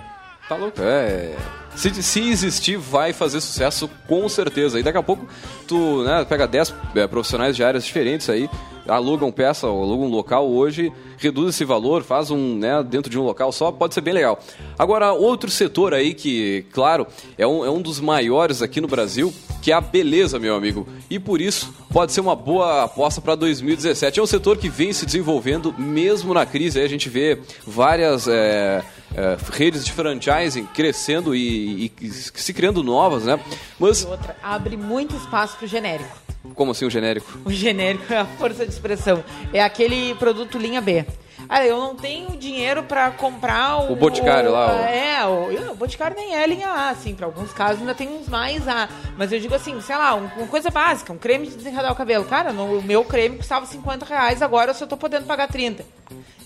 Tá louco? É. Se, se existir, vai fazer sucesso com certeza. E daqui a pouco tu né, pega 10 é, profissionais de áreas diferentes aí, alugam peça, alugam um local hoje, reduz esse valor, faz um né, dentro de um local só, pode ser bem legal. Agora, outro setor aí que, claro, é um, é um dos maiores aqui no Brasil, que é a beleza, meu amigo. E por isso pode ser uma boa aposta para 2017. É um setor que vem se desenvolvendo mesmo na crise. Aí a gente vê várias é, é, redes de franchising crescendo e, e se criando novas, né? Mas, outra, abre muito espaço pro genérico. como assim o genérico? O genérico é a força de expressão. É aquele produto linha B. Ah, eu não tenho dinheiro pra comprar o... O Boticário lá, o- É, o, o Boticário nem é linha A, assim. Pra alguns casos ainda tem uns mais A. Mas eu digo assim, sei lá, um- uma coisa básica. Um creme de desenredar o cabelo. Cara, no- o meu creme custava 50 reais, agora eu só tô podendo pagar 30.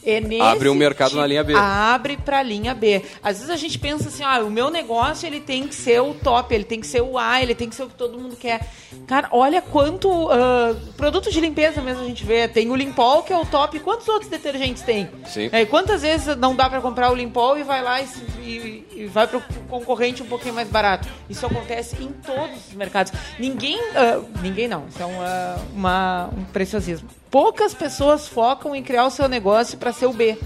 É Abre um mercado na linha B. Abre pra linha B. Às vezes a gente pensa assim, ah, o meu negócio ele tem que ser o top, ele tem que ser o A, ele tem que ser o que todo mundo quer. Cara, olha quanto uh, produto de limpeza mesmo a gente vê. Tem o Limpol, que é o top. Quantos outros detergentes tem? Sim. É, e quantas vezes não dá pra comprar o Limpol e vai lá e, e- e vai pro concorrente um pouquinho mais barato? Isso acontece em todos os mercados. Ninguém, ah, ninguém não, isso é uma, uma- um preciosismo. Poucas pessoas focam em criar o seu negócio pra ser o B.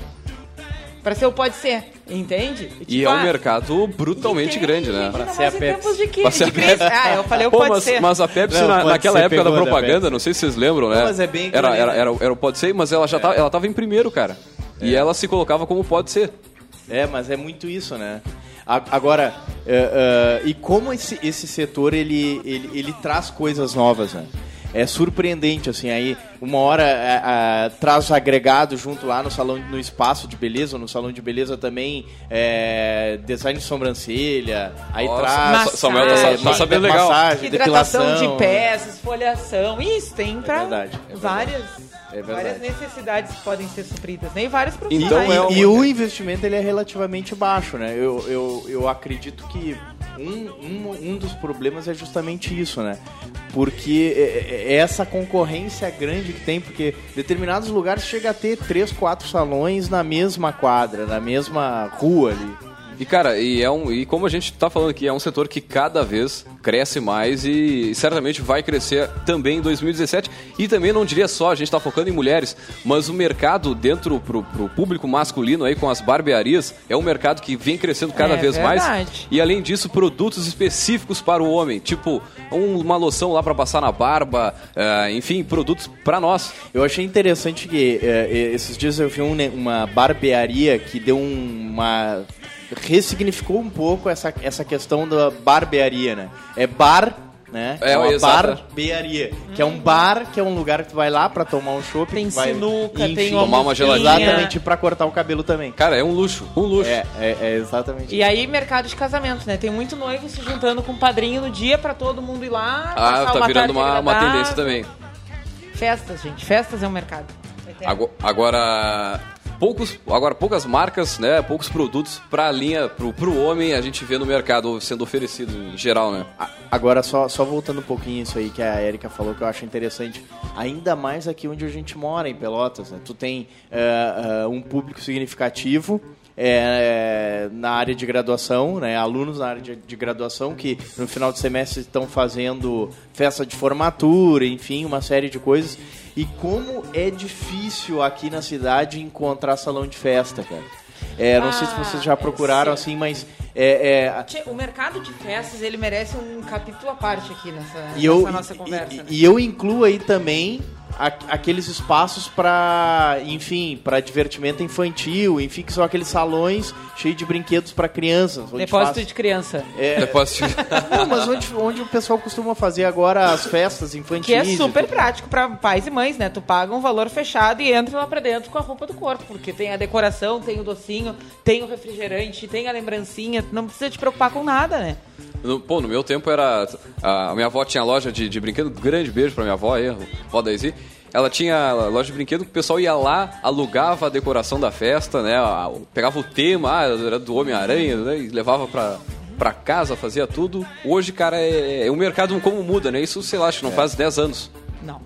Pra ser o pode ser, entende? E tipo, é um ah, mercado brutalmente grande, né? Ainda mais em tempos de, que, Pra ser de a crise. Pepsi. Ah, eu falei o pode mas, ser. mas a Pepsi, Não, na- naquela ser, época da da propaganda, Pepsi. não sei se vocês lembram, né? Não, mas é bem era, era, era, era o Pode Ser, mas ela já tava, ela tava em primeiro, cara. E ela se colocava como Pode Ser. É, mas é muito isso, né? A- Agora, é, é, e como esse, esse setor ele, ele, ele traz coisas novas, né? É surpreendente, assim, aí uma hora é, é, traz agregado junto lá no salão, no espaço de beleza, no salão de beleza também, é, design de sobrancelha, aí Nossa, traz... Massagem. Samuel tá tá sabendo legal. Massagem, Hidratação depilação. de pés, esfoliação. Isso tem pra verdade, é várias, É várias necessidades podem ser supridas, né? E vários Então, profissionais. é, e o investimento ele é relativamente baixo, né? Eu, eu, eu acredito que um, um, um dos problemas é justamente isso, né? Porque é- é- é essa concorrência grande que tem, porque determinados lugares chega a ter três, quatro salões na mesma quadra, na mesma rua ali. E cara, e, é um, e como a gente tá falando aqui, é um setor que cada vez cresce mais e certamente vai crescer também em 2017. E também não diria só, a gente tá focando em mulheres, mas o mercado dentro pro, pro público masculino aí com as barbearias é um mercado que vem crescendo cada É vez mais. verdade. E além disso, produtos específicos para o homem, tipo um- uma loção lá para passar na barba, eh, enfim, produtos para nós. Eu achei interessante que é, esses dias eu vi um uma barbearia que deu um- uma. Ressignificou um pouco essa, essa questão da barbearia, né? É bar. Né? É, uma exato. barbearia. Que é um bar, que é um lugar que tu vai lá pra tomar um chopp. Tem vai, sinuca, enfim, tem uma tomar uma geladinha. Exatamente, pra cortar o cabelo também. Cara, é um luxo, um luxo. É, é, é exatamente E aí, mercado de casamento, né? Tem muito noivo se juntando com o padrinho no dia pra todo mundo ir lá. Ah, tá uma virando uma, uma tendência também. Festas, gente. Festas é um mercado. Ago- Agora, poucos, agora poucas marcas, né? Poucos produtos para a linha pro, pro homem a gente vê no mercado sendo oferecido em geral, né? Agora, só, só voltando um pouquinho isso aí que a Erika falou, que eu acho interessante. Ainda mais aqui onde a gente mora, em Pelotas, né? Tu tem eh, eh, um público significativo eh, na área de graduação, né? Alunos na área de, de graduação que no final de semestre estão fazendo festa de formatura, enfim, uma série de coisas. E como é difícil aqui na cidade encontrar salão de festa, cara. É, não sei se Ah, vocês já procuraram sim. assim, mas é, é, O mercado de festas, ele merece um capítulo à parte aqui nessa, eu, nossa conversa. e, né? e eu incluo aí também aqueles espaços para, enfim, para divertimento infantil, enfim, que são aqueles salões cheios de brinquedos para crianças. Depósito faz- de criança. É, Depósito (laughs) não, mas onde, onde o pessoal costuma fazer agora as festas infantis. Que é super prático pra pais e mães, né? Tu paga um valor fechado e entra lá pra dentro com a roupa do corpo, porque tem a decoração, tem o docinho, tem o refrigerante, tem a lembrancinha, tu não precisa te preocupar com nada, né? No, pô, no meu tempo era. A minha avó tinha loja de, de brinquedo, grande beijo pra minha avó aí, vó Daisy. Ela tinha loja de brinquedo que o pessoal ia lá, alugava a decoração da festa, né? Pegava o tema, ah, era do Homem-Aranha, né? E levava pra, pra casa, fazia tudo. Hoje, cara, é, é um mercado como muda, né? Isso, sei lá, acho que não faz 10 anos. Não.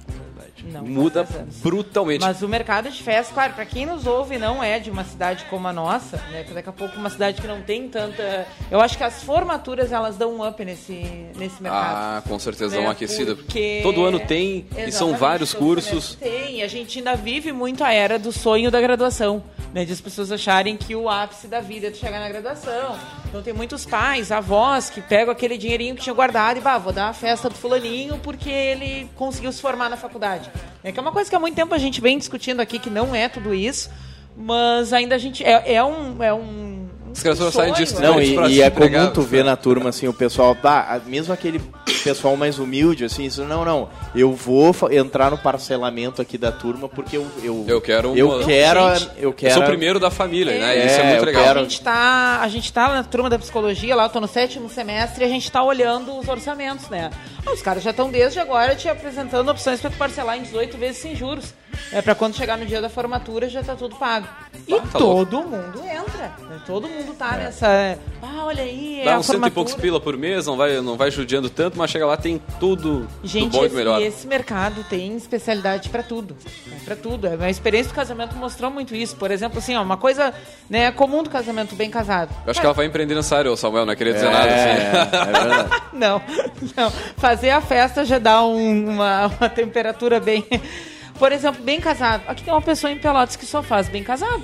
Não. Muda brutalmente. Mas o mercado de festa, claro, pra quem nos ouve não é de uma cidade como a nossa, né? Daqui a pouco uma cidade que não tem tanta. Eu acho que as formaturas elas dão um up nesse, nesse mercado. Ah, com certeza dá né? uma aquecida. Porque- Todo ano tem, e são Exatamente, vários cursos. Tem, a gente ainda vive muito a era do sonho da graduação. Né, de as pessoas acharem que o ápice da vida é tu chegar na graduação. Então tem muitos pais, avós, que pegam aquele dinheirinho que tinha guardado e, bah, vou dar a festa do fulaninho porque ele conseguiu se formar na faculdade. É que é uma coisa que há muito tempo a gente vem discutindo aqui, que não é tudo isso, mas ainda a gente... É, é um... É um Os caras só saem sonho, disso, né? Não, e, e é comum tu ver na turma, assim, o pessoal, tá, mesmo aquele pessoal mais humilde, assim, isso, não, não, eu vou entrar no parcelamento aqui da turma porque eu... Eu, Eu quero eu uma- quero, Gente, eu quero... Eu sou o primeiro da família, né? É, Isso é muito eu legal. quero- A gente, tá, a gente tá na turma da psicologia lá, eu tô no sétimo semestre e a gente tá olhando os orçamentos, né? Ah, os caras já estão desde agora te apresentando opções para tu parcelar em 18 vezes sem juros. É para quando chegar no dia da formatura já tá tudo pago. E tá todo mundo entra. né? Todo mundo tá nessa. Ah, olha aí, é Dá a uns cento e poucos pila por mês, não vai, não vai judiando tanto, mas chega lá tem tudo Gente, do bom e do esse, melhor. esse mercado tem especialidade pra tudo. Né? Para tudo. A minha experiência do casamento mostrou muito isso. Por exemplo, assim, ó, uma coisa né, comum do casamento bem casado. Eu acho que ela vai empreender nessa área, Samuel, não queria dizer É, nada assim. é verdade. (laughs) Não, não. Fazer a festa já dá um- uma, uma temperatura bem. Por exemplo, bem casado. Aqui tem uma pessoa em Pelotas que só faz bem casado.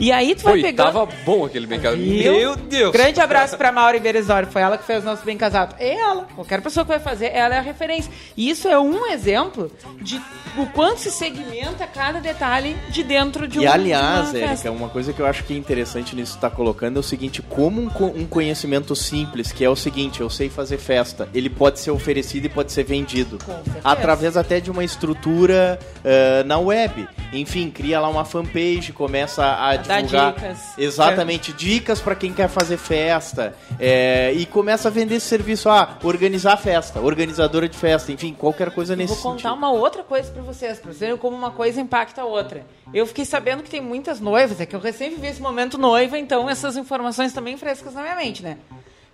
E aí tu vai Foi, pegando... tava bom aquele bem casado. Viu? Meu Deus. Grande abraço pra Maura Beresori. Foi ela que fez o nosso bem casado. É ela. Qualquer pessoa que vai fazer, ela é a referência. E isso é um exemplo de o quanto se segmenta cada detalhe de dentro de um E aliás, Érica, uma coisa que eu acho que é interessante nisso que tá colocando é o seguinte, como um, co- um conhecimento simples, que é o seguinte, eu sei fazer festa, ele pode ser oferecido e pode ser vendido. Através até de uma estrutura ah, na web. Enfim, cria lá uma fanpage, começa a, dar divulgar dicas. exatamente dicas para quem quer fazer festa é, e começa a vender esse serviço, ah, organizar festa, organizadora de festa, enfim, qualquer coisa nesse Vou contar sentido. uma outra coisa pra vocês, pra vocês verem como uma coisa impacta a outra. Eu fiquei sabendo que tem muitas noivas, é que eu recém vivi esse momento noiva, então essas informações também frescas na minha mente, né?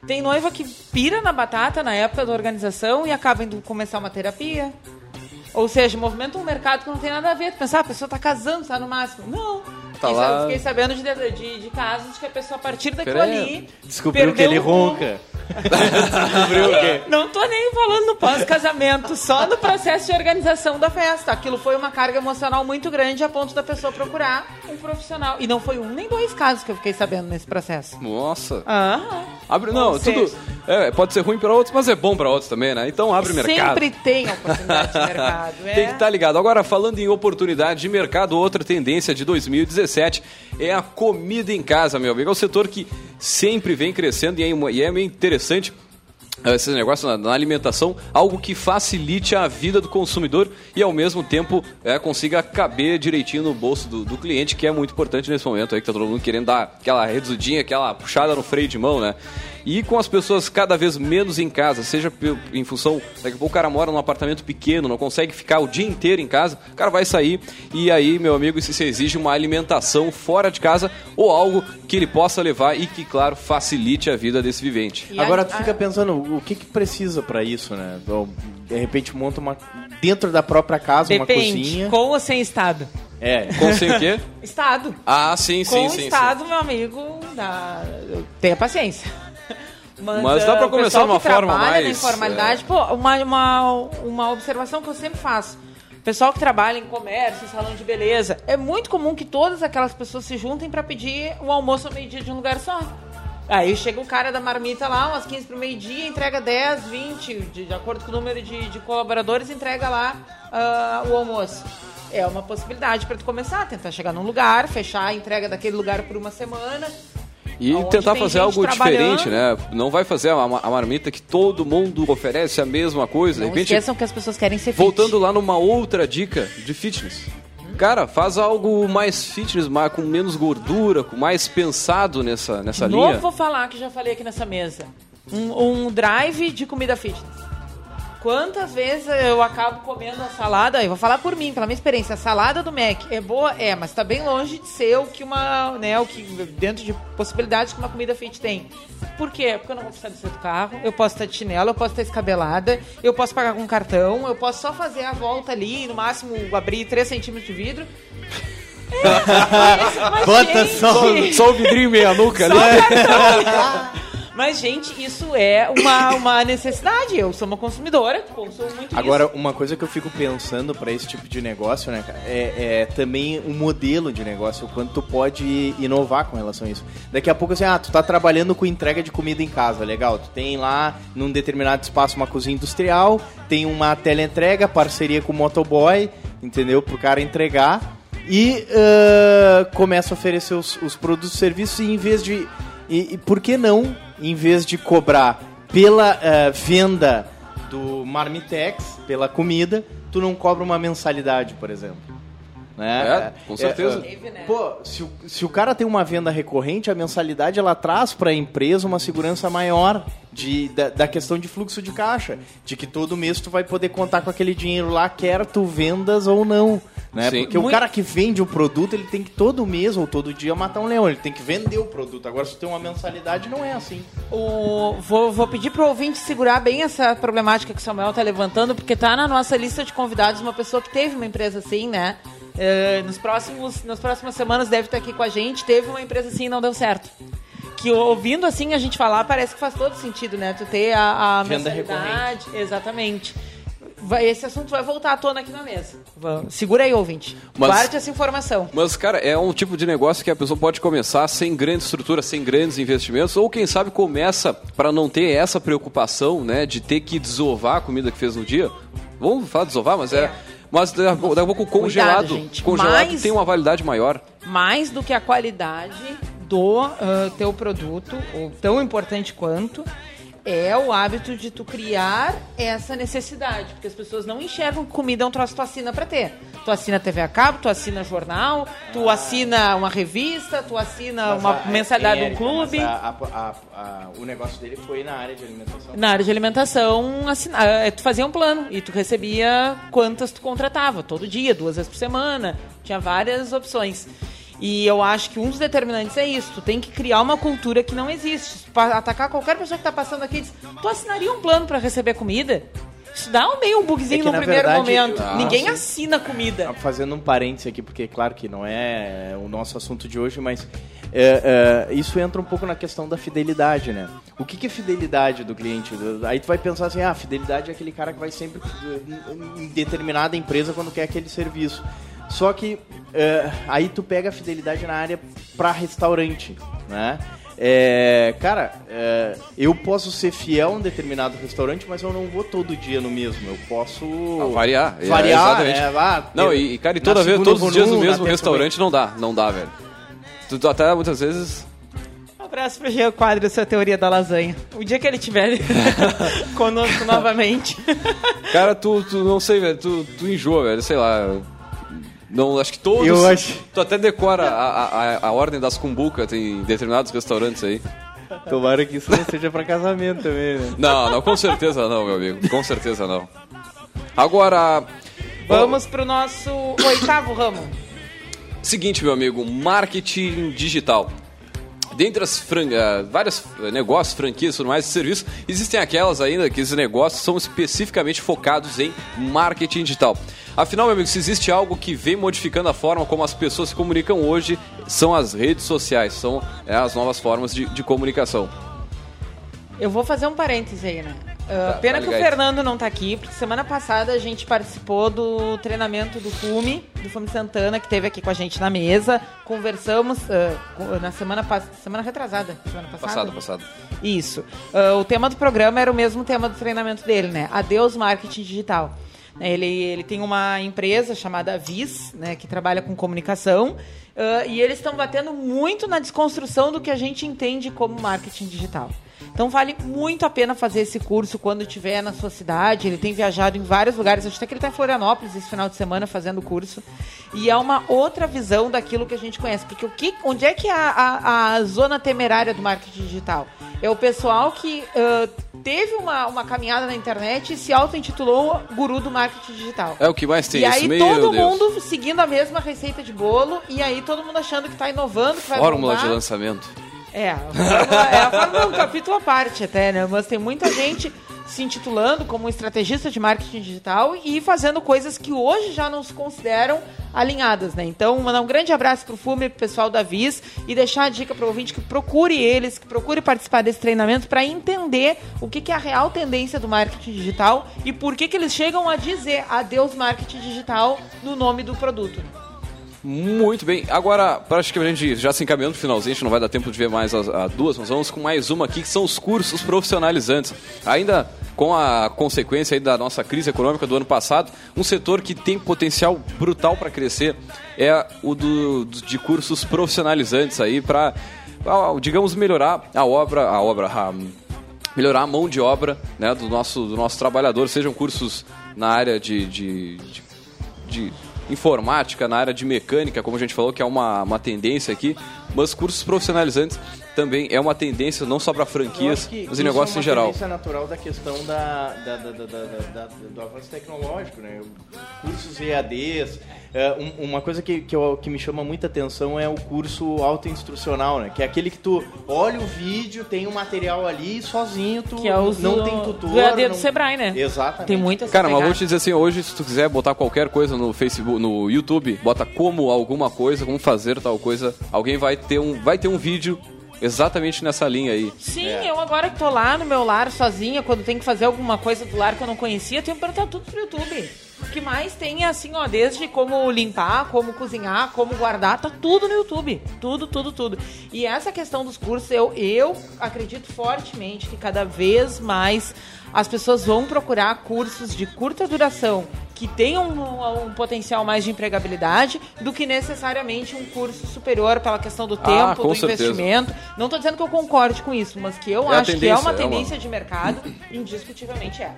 Tem noiva que pira na batata na época da organização e acaba indo começar uma terapia. Ou seja, movimenta um mercado que não tem nada a ver. Tu pensar, ah, a pessoa tá casando, tá no máximo. Não. Tá Fiquei lá. Fiquei sabendo de, de, de casos que a pessoa, a partir daquilo ali. Descobriu que ele ronca. Descobriu o quê? Não tô nem falando no pós-casamento, só no processo de organização da festa. Aquilo foi uma carga emocional muito grande a ponto da pessoa procurar um profissional. E não foi um nem dois casos que eu fiquei sabendo nesse processo. Nossa. Aham. Abre, não, tudo. é, pode ser ruim para outros, mas é bom para outros também, né? Então abre mercado. Sempre tem oportunidade de mercado. (laughs) é. Tem que estar ligado. Agora, falando em oportunidade de mercado, outra tendência de 2017 é a comida em casa, meu amigo. É um setor que sempre vem crescendo e é, e é meio interessante eh, esse negócio na, na alimentação, algo que facilite a vida do consumidor e ao mesmo tempo eh, consiga caber direitinho no bolso do, do cliente, que é muito importante nesse momento aí que tá todo mundo querendo dar aquela reduzidinha, aquela puxada no freio de mão, né? E com as pessoas cada vez menos em casa, seja em função, daqui a pouco o cara mora num apartamento pequeno, não consegue ficar o dia inteiro em casa, o cara vai sair e aí, meu amigo, se se exige uma alimentação fora de casa ou algo que ele possa levar e que, claro, facilite a vida desse vivente. Agora tu fica pensando, o que que precisa pra isso, né? De repente monta uma dentro da própria casa uma Depende, cozinha. com ou sem estado. É. Com sem o quê? (laughs) Estado. Ah, sim, sim, com sim, sim. estado, meu amigo, dá... tenha paciência. Mas dá pra ah, o começar de uma forma trabalha na mais, informalidade, pô, uma, uma, uma observação que eu sempre faço. Pessoal que trabalha em comércio, em salão de beleza, é muito comum que todas aquelas pessoas se juntem para pedir o almoço ao meio-dia de um lugar só. Aí chega o cara da marmita lá, umas 15 pro meio-dia, entrega 10, 20, de, de acordo com o número de, de colaboradores, entrega lá ah, o almoço. É uma possibilidade para tu começar, tentar chegar num lugar, fechar a entrega daquele lugar por uma semana. E Onde tentar fazer algo diferente, né? Não vai fazer a, ma- a marmita que todo mundo oferece a mesma coisa. Não de repente, esqueçam que as pessoas querem ser fit. voltando lá numa outra dica de fitness. Cara, faz algo mais fitness, mais, com menos gordura, com mais pensado nessa, nessa De novo linha. vou falar que já falei aqui nessa mesa. Um, um drive de comida fitness. Quantas vezes eu acabo comendo a salada, eu vou falar por mim, pela minha experiência, a salada do Mac é boa? É, mas tá bem longe de ser o que uma, né, o que dentro de possibilidades que uma comida fit tem. Por quê? Porque eu não vou precisar descer do carro, eu posso estar de chinelo, eu posso estar escabelada, eu posso pagar com cartão, eu posso só fazer a volta ali, no máximo abrir 3 centímetros de vidro. (laughs) É, mas, Bota gente, só, só o vidrinho meia nuca só ali. cartão. (laughs) Mas, gente, isso é uma, uma necessidade. Eu sou uma consumidora, consumo muito Agora, uma coisa que eu fico pensando pra esse tipo de negócio, né, cara, é, é também um modelo de negócio, o quanto tu pode inovar com relação a isso. Daqui a pouco, assim, ah, tu tá trabalhando com entrega de comida em casa, legal. Tu tem lá, num determinado espaço, uma cozinha industrial, tem uma teleentrega, parceria com o motoboy, entendeu? Pro cara entregar. E ah, começa a oferecer os, os produtos e serviços e em vez de... E, e por que não, em vez de cobrar pela ah, venda do Marmitex, pela comida, tu não cobra uma mensalidade, por exemplo. Né? É, com certeza. é, pô, se o, se o cara tem uma venda recorrente, a mensalidade ela traz para a empresa uma segurança maior de, da, da questão de fluxo de caixa, de que todo mês tu vai poder contar com aquele dinheiro lá, quer tu vendas ou não. Né? Sim. Porque o Muito- cara que vende o produto, ele tem que todo mês ou todo dia matar um leão, ele tem que vender o produto. Agora, se tu tem uma mensalidade, não é assim. O- vou, vou pedir pro ouvinte segurar bem essa problemática que o Samuel tá levantando, porque tá na nossa lista de convidados uma pessoa que teve uma empresa assim, né? Eh, nos próximos, nas próximas semanas deve estar aqui com a gente. Teve uma empresa assim e não deu certo. Que ouvindo assim a gente falar, parece que faz todo sentido, né? Tu ter a, a Venda mensalidade. Exatamente. Vai- esse assunto vai voltar à tona aqui na mesa. Vamos. Segura aí, ouvinte. Mas- Guarde essa informação. Mas, cara, é um tipo de negócio que a pessoa pode começar sem grande estrutura, sem grandes investimentos, ou quem sabe começa para não ter essa preocupação, né, de ter que desovar a comida que fez no dia. Vamos falar desovar, mas é. Mas daqui a pouco o congelado, gente. congelado Mas- tem uma validade maior. mais do que a qualidade do ah, teu produto, ou tão importante quanto, é o hábito de tu criar essa necessidade. Porque as pessoas não enxergam que comida é um troço que tu assina pra ter. Tu assina TV a cabo, tu assina jornal, tu assina uma revista, tu assina Mas uma a- mensalidade é, de um clube. mas a- a- a- a- o negócio dele foi na área de alimentação. Na área de alimentação, assina- ah, tu fazia um plano e tu recebia quantas tu contratava, todo dia, duas vezes por semana. Tinha várias opções. E eu acho que um dos determinantes é isso. Tu tem que criar uma cultura que não existe. Se pa- atacar qualquer pessoa que tá passando aqui e diz, tu assinaria um plano para receber comida? Isso dá um meio um bugzinho É que, no primeiro verdade, momento. ah, Ninguém sim. assina comida. Fazendo um parêntese aqui, porque claro que não é o nosso assunto de hoje, mas é, é, isso entra um pouco na questão da fidelidade, né? O que, que é fidelidade do cliente? Aí tu vai pensar assim, ah, fidelidade é aquele cara que vai sempre eh, em determinada empresa quando quer aquele serviço. Só que é, aí tu pega a fidelidade na área para restaurante, né? É, cara, é, eu posso ser fiel a um determinado restaurante, mas eu não vou todo dia no mesmo. Eu posso Variar. é, variar, exatamente. né? Ah, não, ter- e, e, cara, e toda vez, todos os dias no mesmo restaurante não dá, não dá, velho. Tu, tu até muitas vezes. Abraço pro Jean Quadro, sua teoria da lasanha. O dia que ele estiver (laughs) conosco novamente. Cara, tu, tu não sei, velho, tu, tu enjoa, velho, sei lá. Não, acho que todos. Eu acho- Tu até decora a, a, a ordem das cumbucas em determinados restaurantes aí. Tomara que isso não seja pra casamento também, né? Não, não, com certeza não, meu amigo. Com certeza não. Agora. Vamos pro nosso oitavo ramo. Seguinte, meu amigo, marketing digital. Dentre as várias eh, negócios, franquias tudo mais, serviços, existem aquelas ainda que esses negócios são especificamente focados em marketing digital. Afinal, meu amigo, se existe algo que vem modificando a forma como as pessoas se comunicam hoje, são as redes sociais, são eh, as novas formas de, de comunicação. Eu vou fazer um parêntese aí, né? Uh, Tá, pena tá que o. Fernando não tá aqui, porque semana passada a gente participou do treinamento do FUME, do FUME Santana, que teve aqui com a gente na mesa. Conversamos uh, na semana passada, semana retrasada, semana passada? Passado, passado. Isso. Uh, o tema do programa era o mesmo tema do treinamento dele, né? Adeus Marketing Digital. Né, Ele, ele tem uma empresa chamada Vis, né, que trabalha com comunicação, e eles estão batendo muito na desconstrução do que a gente entende como marketing digital. Então vale muito a pena fazer esse curso quando estiver na sua cidade. Ele tem viajado em vários lugares. Acho até que ele está em Florianópolis esse final de semana fazendo o curso. E é uma outra visão daquilo que a gente conhece. Porque o que, onde é que é a, a, a zona temerária do marketing digital? É o pessoal que ah, teve uma, uma caminhada na internet e se auto-intitulou guru do marketing digital. É o que mais tem e isso, aí meu todo Deus. mundo seguindo a mesma receita de bolo e aí todo mundo achando que está inovando, que vai Fórmula bombar. de lançamento. É, a fórmula, é a fórmula um capítulo à parte até, né? Mas tem muita gente se intitulando como estrategista de marketing digital e fazendo coisas que hoje já não se consideram alinhadas, né? Então, mandar um grande abraço pro Fume, pro pessoal da Viz e deixar a dica pro ouvinte que procure eles, que procure participar desse treinamento para entender o que, que é a real tendência do marketing digital e por que, que eles chegam a dizer adeus marketing digital no nome do produto. Muito bem. Agora, praticamente já se encaminhando pro finalzinho, a gente não vai dar tempo de ver mais as, as duas, mas vamos com mais uma aqui, que são os cursos profissionalizantes. Ainda com a consequência da nossa crise econômica do ano passado, um setor que tem potencial brutal para crescer é o do- de cursos profissionalizantes aí para, digamos, melhorar a obra, a obra, a, melhorar a mão de obra né, do, nosso, do nosso trabalhador, sejam cursos na área de, de, de, de informática, na área de mecânica, como a gente falou, que é uma, uma tendência aqui, mas cursos profissionalizantes também é uma tendência não só para franquias, que mas em negócios é em geral. Isso é natural da questão da, da- da- da- da- da- do avanço tecnológico, né? Cursos EADs. é, um- uma coisa que, que, eu- que me chama muita atenção é o curso autoinstrucional, né? Que é aquele que tu olha o vídeo, tem um material ali, sozinho tu Que é o não do- tem tutor. do EAD do não- Sebrae, né? Exatamente. Tem muitas Cara, mas vou te dizer assim, hoje se tu quiser botar qualquer coisa no Facebook, no YouTube, bota como alguma coisa, como fazer tal coisa, alguém vai ter um, vai ter um vídeo exatamente nessa linha aí. Sim, eu agora que tô lá no meu lar sozinha, quando tem que fazer alguma coisa do lar que eu não conhecia, tenho que perguntar tudo pro YouTube. O que mais tem é assim, ó, desde como limpar, como cozinhar, como guardar, tá tudo no YouTube. Tudo, tudo, tudo. E essa questão dos cursos, eu, eu acredito fortemente que cada vez mais as pessoas vão procurar cursos de curta duração que tenham um, um potencial mais de empregabilidade do que necessariamente um curso superior pela questão do Ah, tempo, do certeza. investimento. Não estou dizendo que eu concorde com isso, mas que eu É acho que é tendência, uma é uma- tendência de mercado, indiscutivelmente é.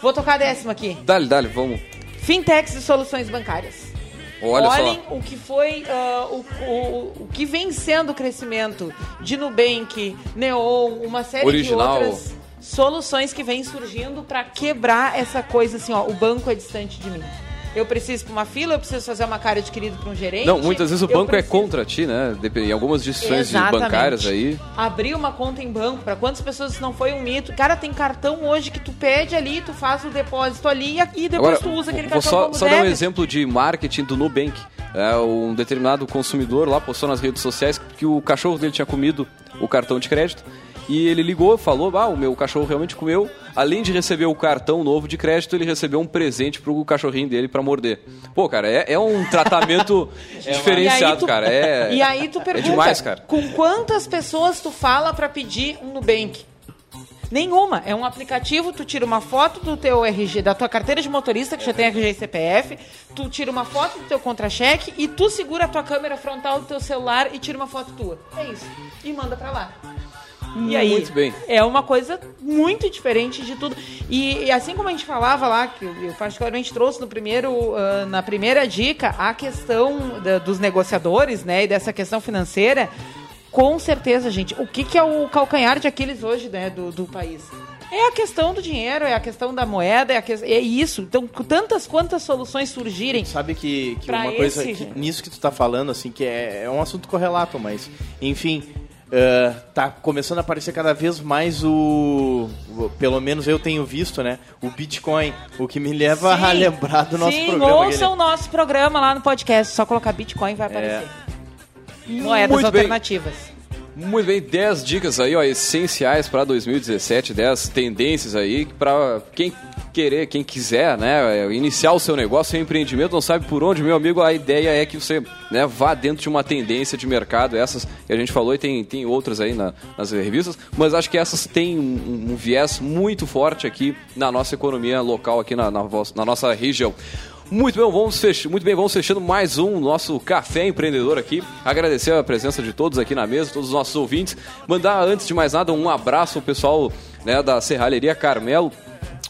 Vou tocar a décima aqui. Dale, dale, vamos. Fintechs e soluções bancárias. Olha Olhem só. o que foi, ah, o, o, o que vem sendo o crescimento de Nubank, Neon, uma série Original. de outras soluções que vêm surgindo para quebrar essa coisa assim, ó, o banco é distante de mim. Eu preciso para uma fila, eu preciso fazer uma cara adquirida para um gerente. Não, muitas vezes o banco é preciso contra ti, né? Em algumas decisões de Exatamente. bancárias aí. Abrir uma conta em banco, para quantas pessoas isso não foi um mito? Cara, tem cartão hoje que tu pede ali, tu faz o depósito ali e depois Agora, tu usa aquele vou cartão só, como só dar um exemplo de marketing do Nubank. É, um determinado consumidor lá postou nas redes sociais que o cachorro dele tinha comido o cartão de crédito. E ele ligou, falou, ah, o meu cachorro realmente comeu. Além de receber o cartão novo de crédito, ele recebeu um presente pro cachorrinho dele pra morder. Pô, cara, é, é um tratamento (laughs) aí diferenciado, tu- cara. É, E aí tu pergunta, É demais, cara. com quantas pessoas tu fala pra pedir um Nubank? Nenhuma. É um aplicativo, tu tira uma foto do teu RG, da tua carteira de motorista, que já tem RG e CPF, tu tira uma foto do teu contra-cheque e tu segura a tua câmera frontal do teu celular e tira uma foto tua. É isso. E manda pra lá. E aí, Muito bem. é uma coisa muito diferente de tudo. E, e assim como a gente falava lá, que eu, particularmente trouxe no primeiro, ah, na primeira dica, a questão da- dos negociadores, né, e dessa questão financeira, com certeza, gente, o que, que é o calcanhar de Aquiles hoje, né, do, do país? É a questão do dinheiro, é a questão da moeda, é, a que- é isso. Então, tantas quantas soluções surgirem. Sabe que, que uma coisa esse- que- nisso que tu tá falando, assim, que é, é um assunto correlato, mas, enfim, eh, tá começando a aparecer cada vez mais o, o- Pelo menos eu tenho visto, né? O Bitcoin. O que me leva a Sim. lembrar do nosso Sim, programa. ouçam aquele- o nosso programa lá no podcast. Só colocar Bitcoin vai aparecer. Moedas Muito bem. alternativas. Muito bem, 10 dicas aí, ó, essenciais para 2017, 10 tendências aí para quem querer, quem quiser, né, iniciar o seu negócio, seu empreendimento, não sabe por onde, meu amigo, a ideia é que você, né, vá dentro de uma tendência de mercado, essas que a gente falou e tem, tem outras aí na- nas revistas, mas acho que essas têm um, um viés muito forte aqui na nossa economia local, aqui na, na, na nossa região. Muito bem, vamos fech... muito bem, vamos fechando mais um nosso Café Empreendedor aqui. Agradecer a presença de todos aqui na mesa, todos os nossos ouvintes. Mandar, antes de mais nada, um abraço ao pessoal né, da Serralheria Carmelo.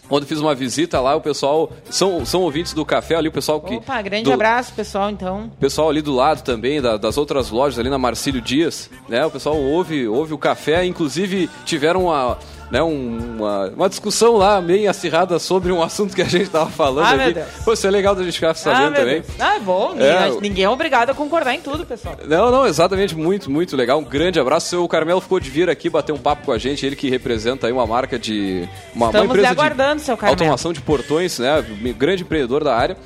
Quando fiz uma visita lá, o pessoal. São, são ouvintes do café ali, o pessoal que. Opa, grande do- abraço, pessoal, então. pessoal ali do lado também, da- das outras lojas ali na Marcílio Dias, né? O pessoal ouve, ouve o café, inclusive tiveram uma, né, um- uma, uma discussão lá meio acirrada sobre um (laughs) assunto que a gente tava falando Ah, aqui. Pô, isso é legal da gente ficar ah, sabendo meu também. Deus. Ah, é bom. É, ninguém, o- ninguém é obrigado a concordar em tudo, pessoal. Não, não, exatamente, muito, muito legal. Um grande abraço. Seu Carmelo ficou de vir aqui bater um papo com a gente, ele que representa aí uma marca de. Uma, uma Estamos empresa lhe aguardando, de seu Carmelo. automação de portões, né? Grande empreendedor da área.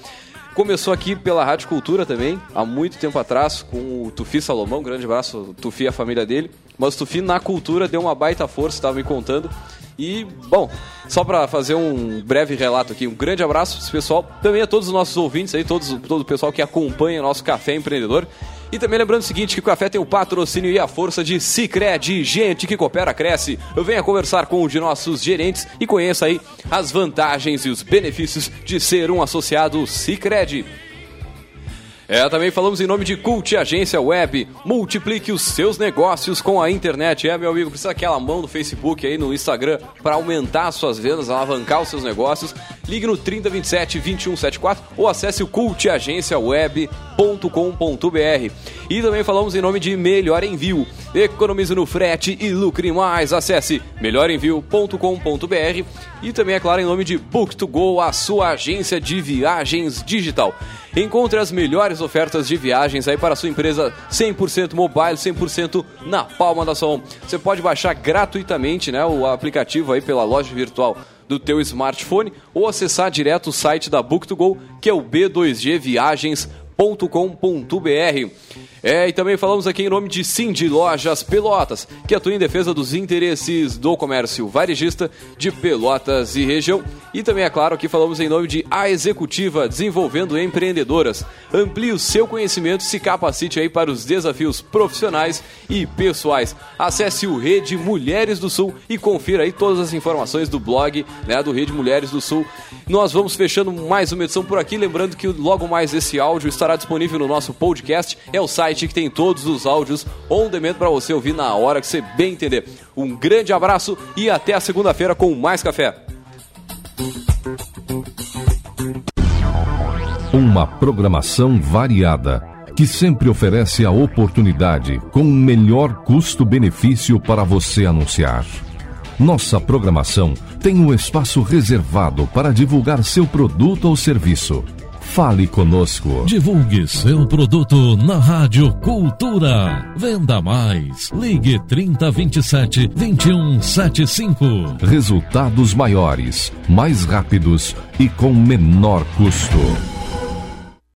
Começou aqui pela Rádio Cultura também, há muito tempo atrás, com o Tufi Salomão. Grande abraço, Tufi e a família dele. Mas o Tufi na cultura deu uma baita força, estava me contando. E, bom, só para fazer um breve relato aqui, um grande abraço para esse pessoal, também a todos os nossos ouvintes aí, todos, todo o pessoal que acompanha o nosso Café Empreendedor. E também lembrando o seguinte, que o café tem o patrocínio e a força de Cicred, gente que coopera, cresce. Venha conversar com um de nossos gerentes e conheça aí as vantagens e os benefícios de ser um associado Cicred. É, também falamos em nome de Cult Agência Web. Multiplique os seus negócios com a internet. É, meu amigo, precisa daquela mão no Facebook aí, no Instagram, para aumentar as suas vendas, alavancar os seus negócios. Ligue no 3027 2174 ou acesse o cultagenciaweb.com.br. E também falamos em nome de Melhor Envio. Economize no frete e lucre mais. Acesse melhorenvio.com.br e também, é claro, em nome de Book2Go, a sua agência de viagens digital. Encontre as melhores ofertas de viagens aí para a sua empresa 100% mobile, 100% na palma da sua mão. Você pode baixar gratuitamente né, o aplicativo aí pela loja virtual do teu smartphone ou acessar direto o site da Book2Go, que é o b2gviagens.com.br. É, e também falamos aqui em nome de Cindy Lojas Pelotas, que atua em defesa dos interesses do comércio varejista de Pelotas e região. E também, é claro, aqui falamos em nome de A Executiva, desenvolvendo empreendedoras. Amplie o seu conhecimento e se capacite aí para os desafios profissionais e pessoais. Acesse o Rede Mulheres do Sul e confira aí todas as informações do blog né, do Rede Mulheres do Sul. Nós vamos fechando mais uma edição por aqui, lembrando que logo mais esse áudio estará disponível no nosso podcast. É o site site que tem todos os áudios on demand para você ouvir na hora que você bem entender. Um grande abraço e até a segunda-feira com mais café. Uma programação variada que sempre oferece a oportunidade com o melhor custo-benefício para você anunciar. Nossa programação tem um espaço reservado para divulgar seu produto ou serviço Fale conosco. Divulgue seu produto na Rádio Cultura. Venda mais. Ligue 3027 2175. Resultados maiores, mais rápidos e com menor custo.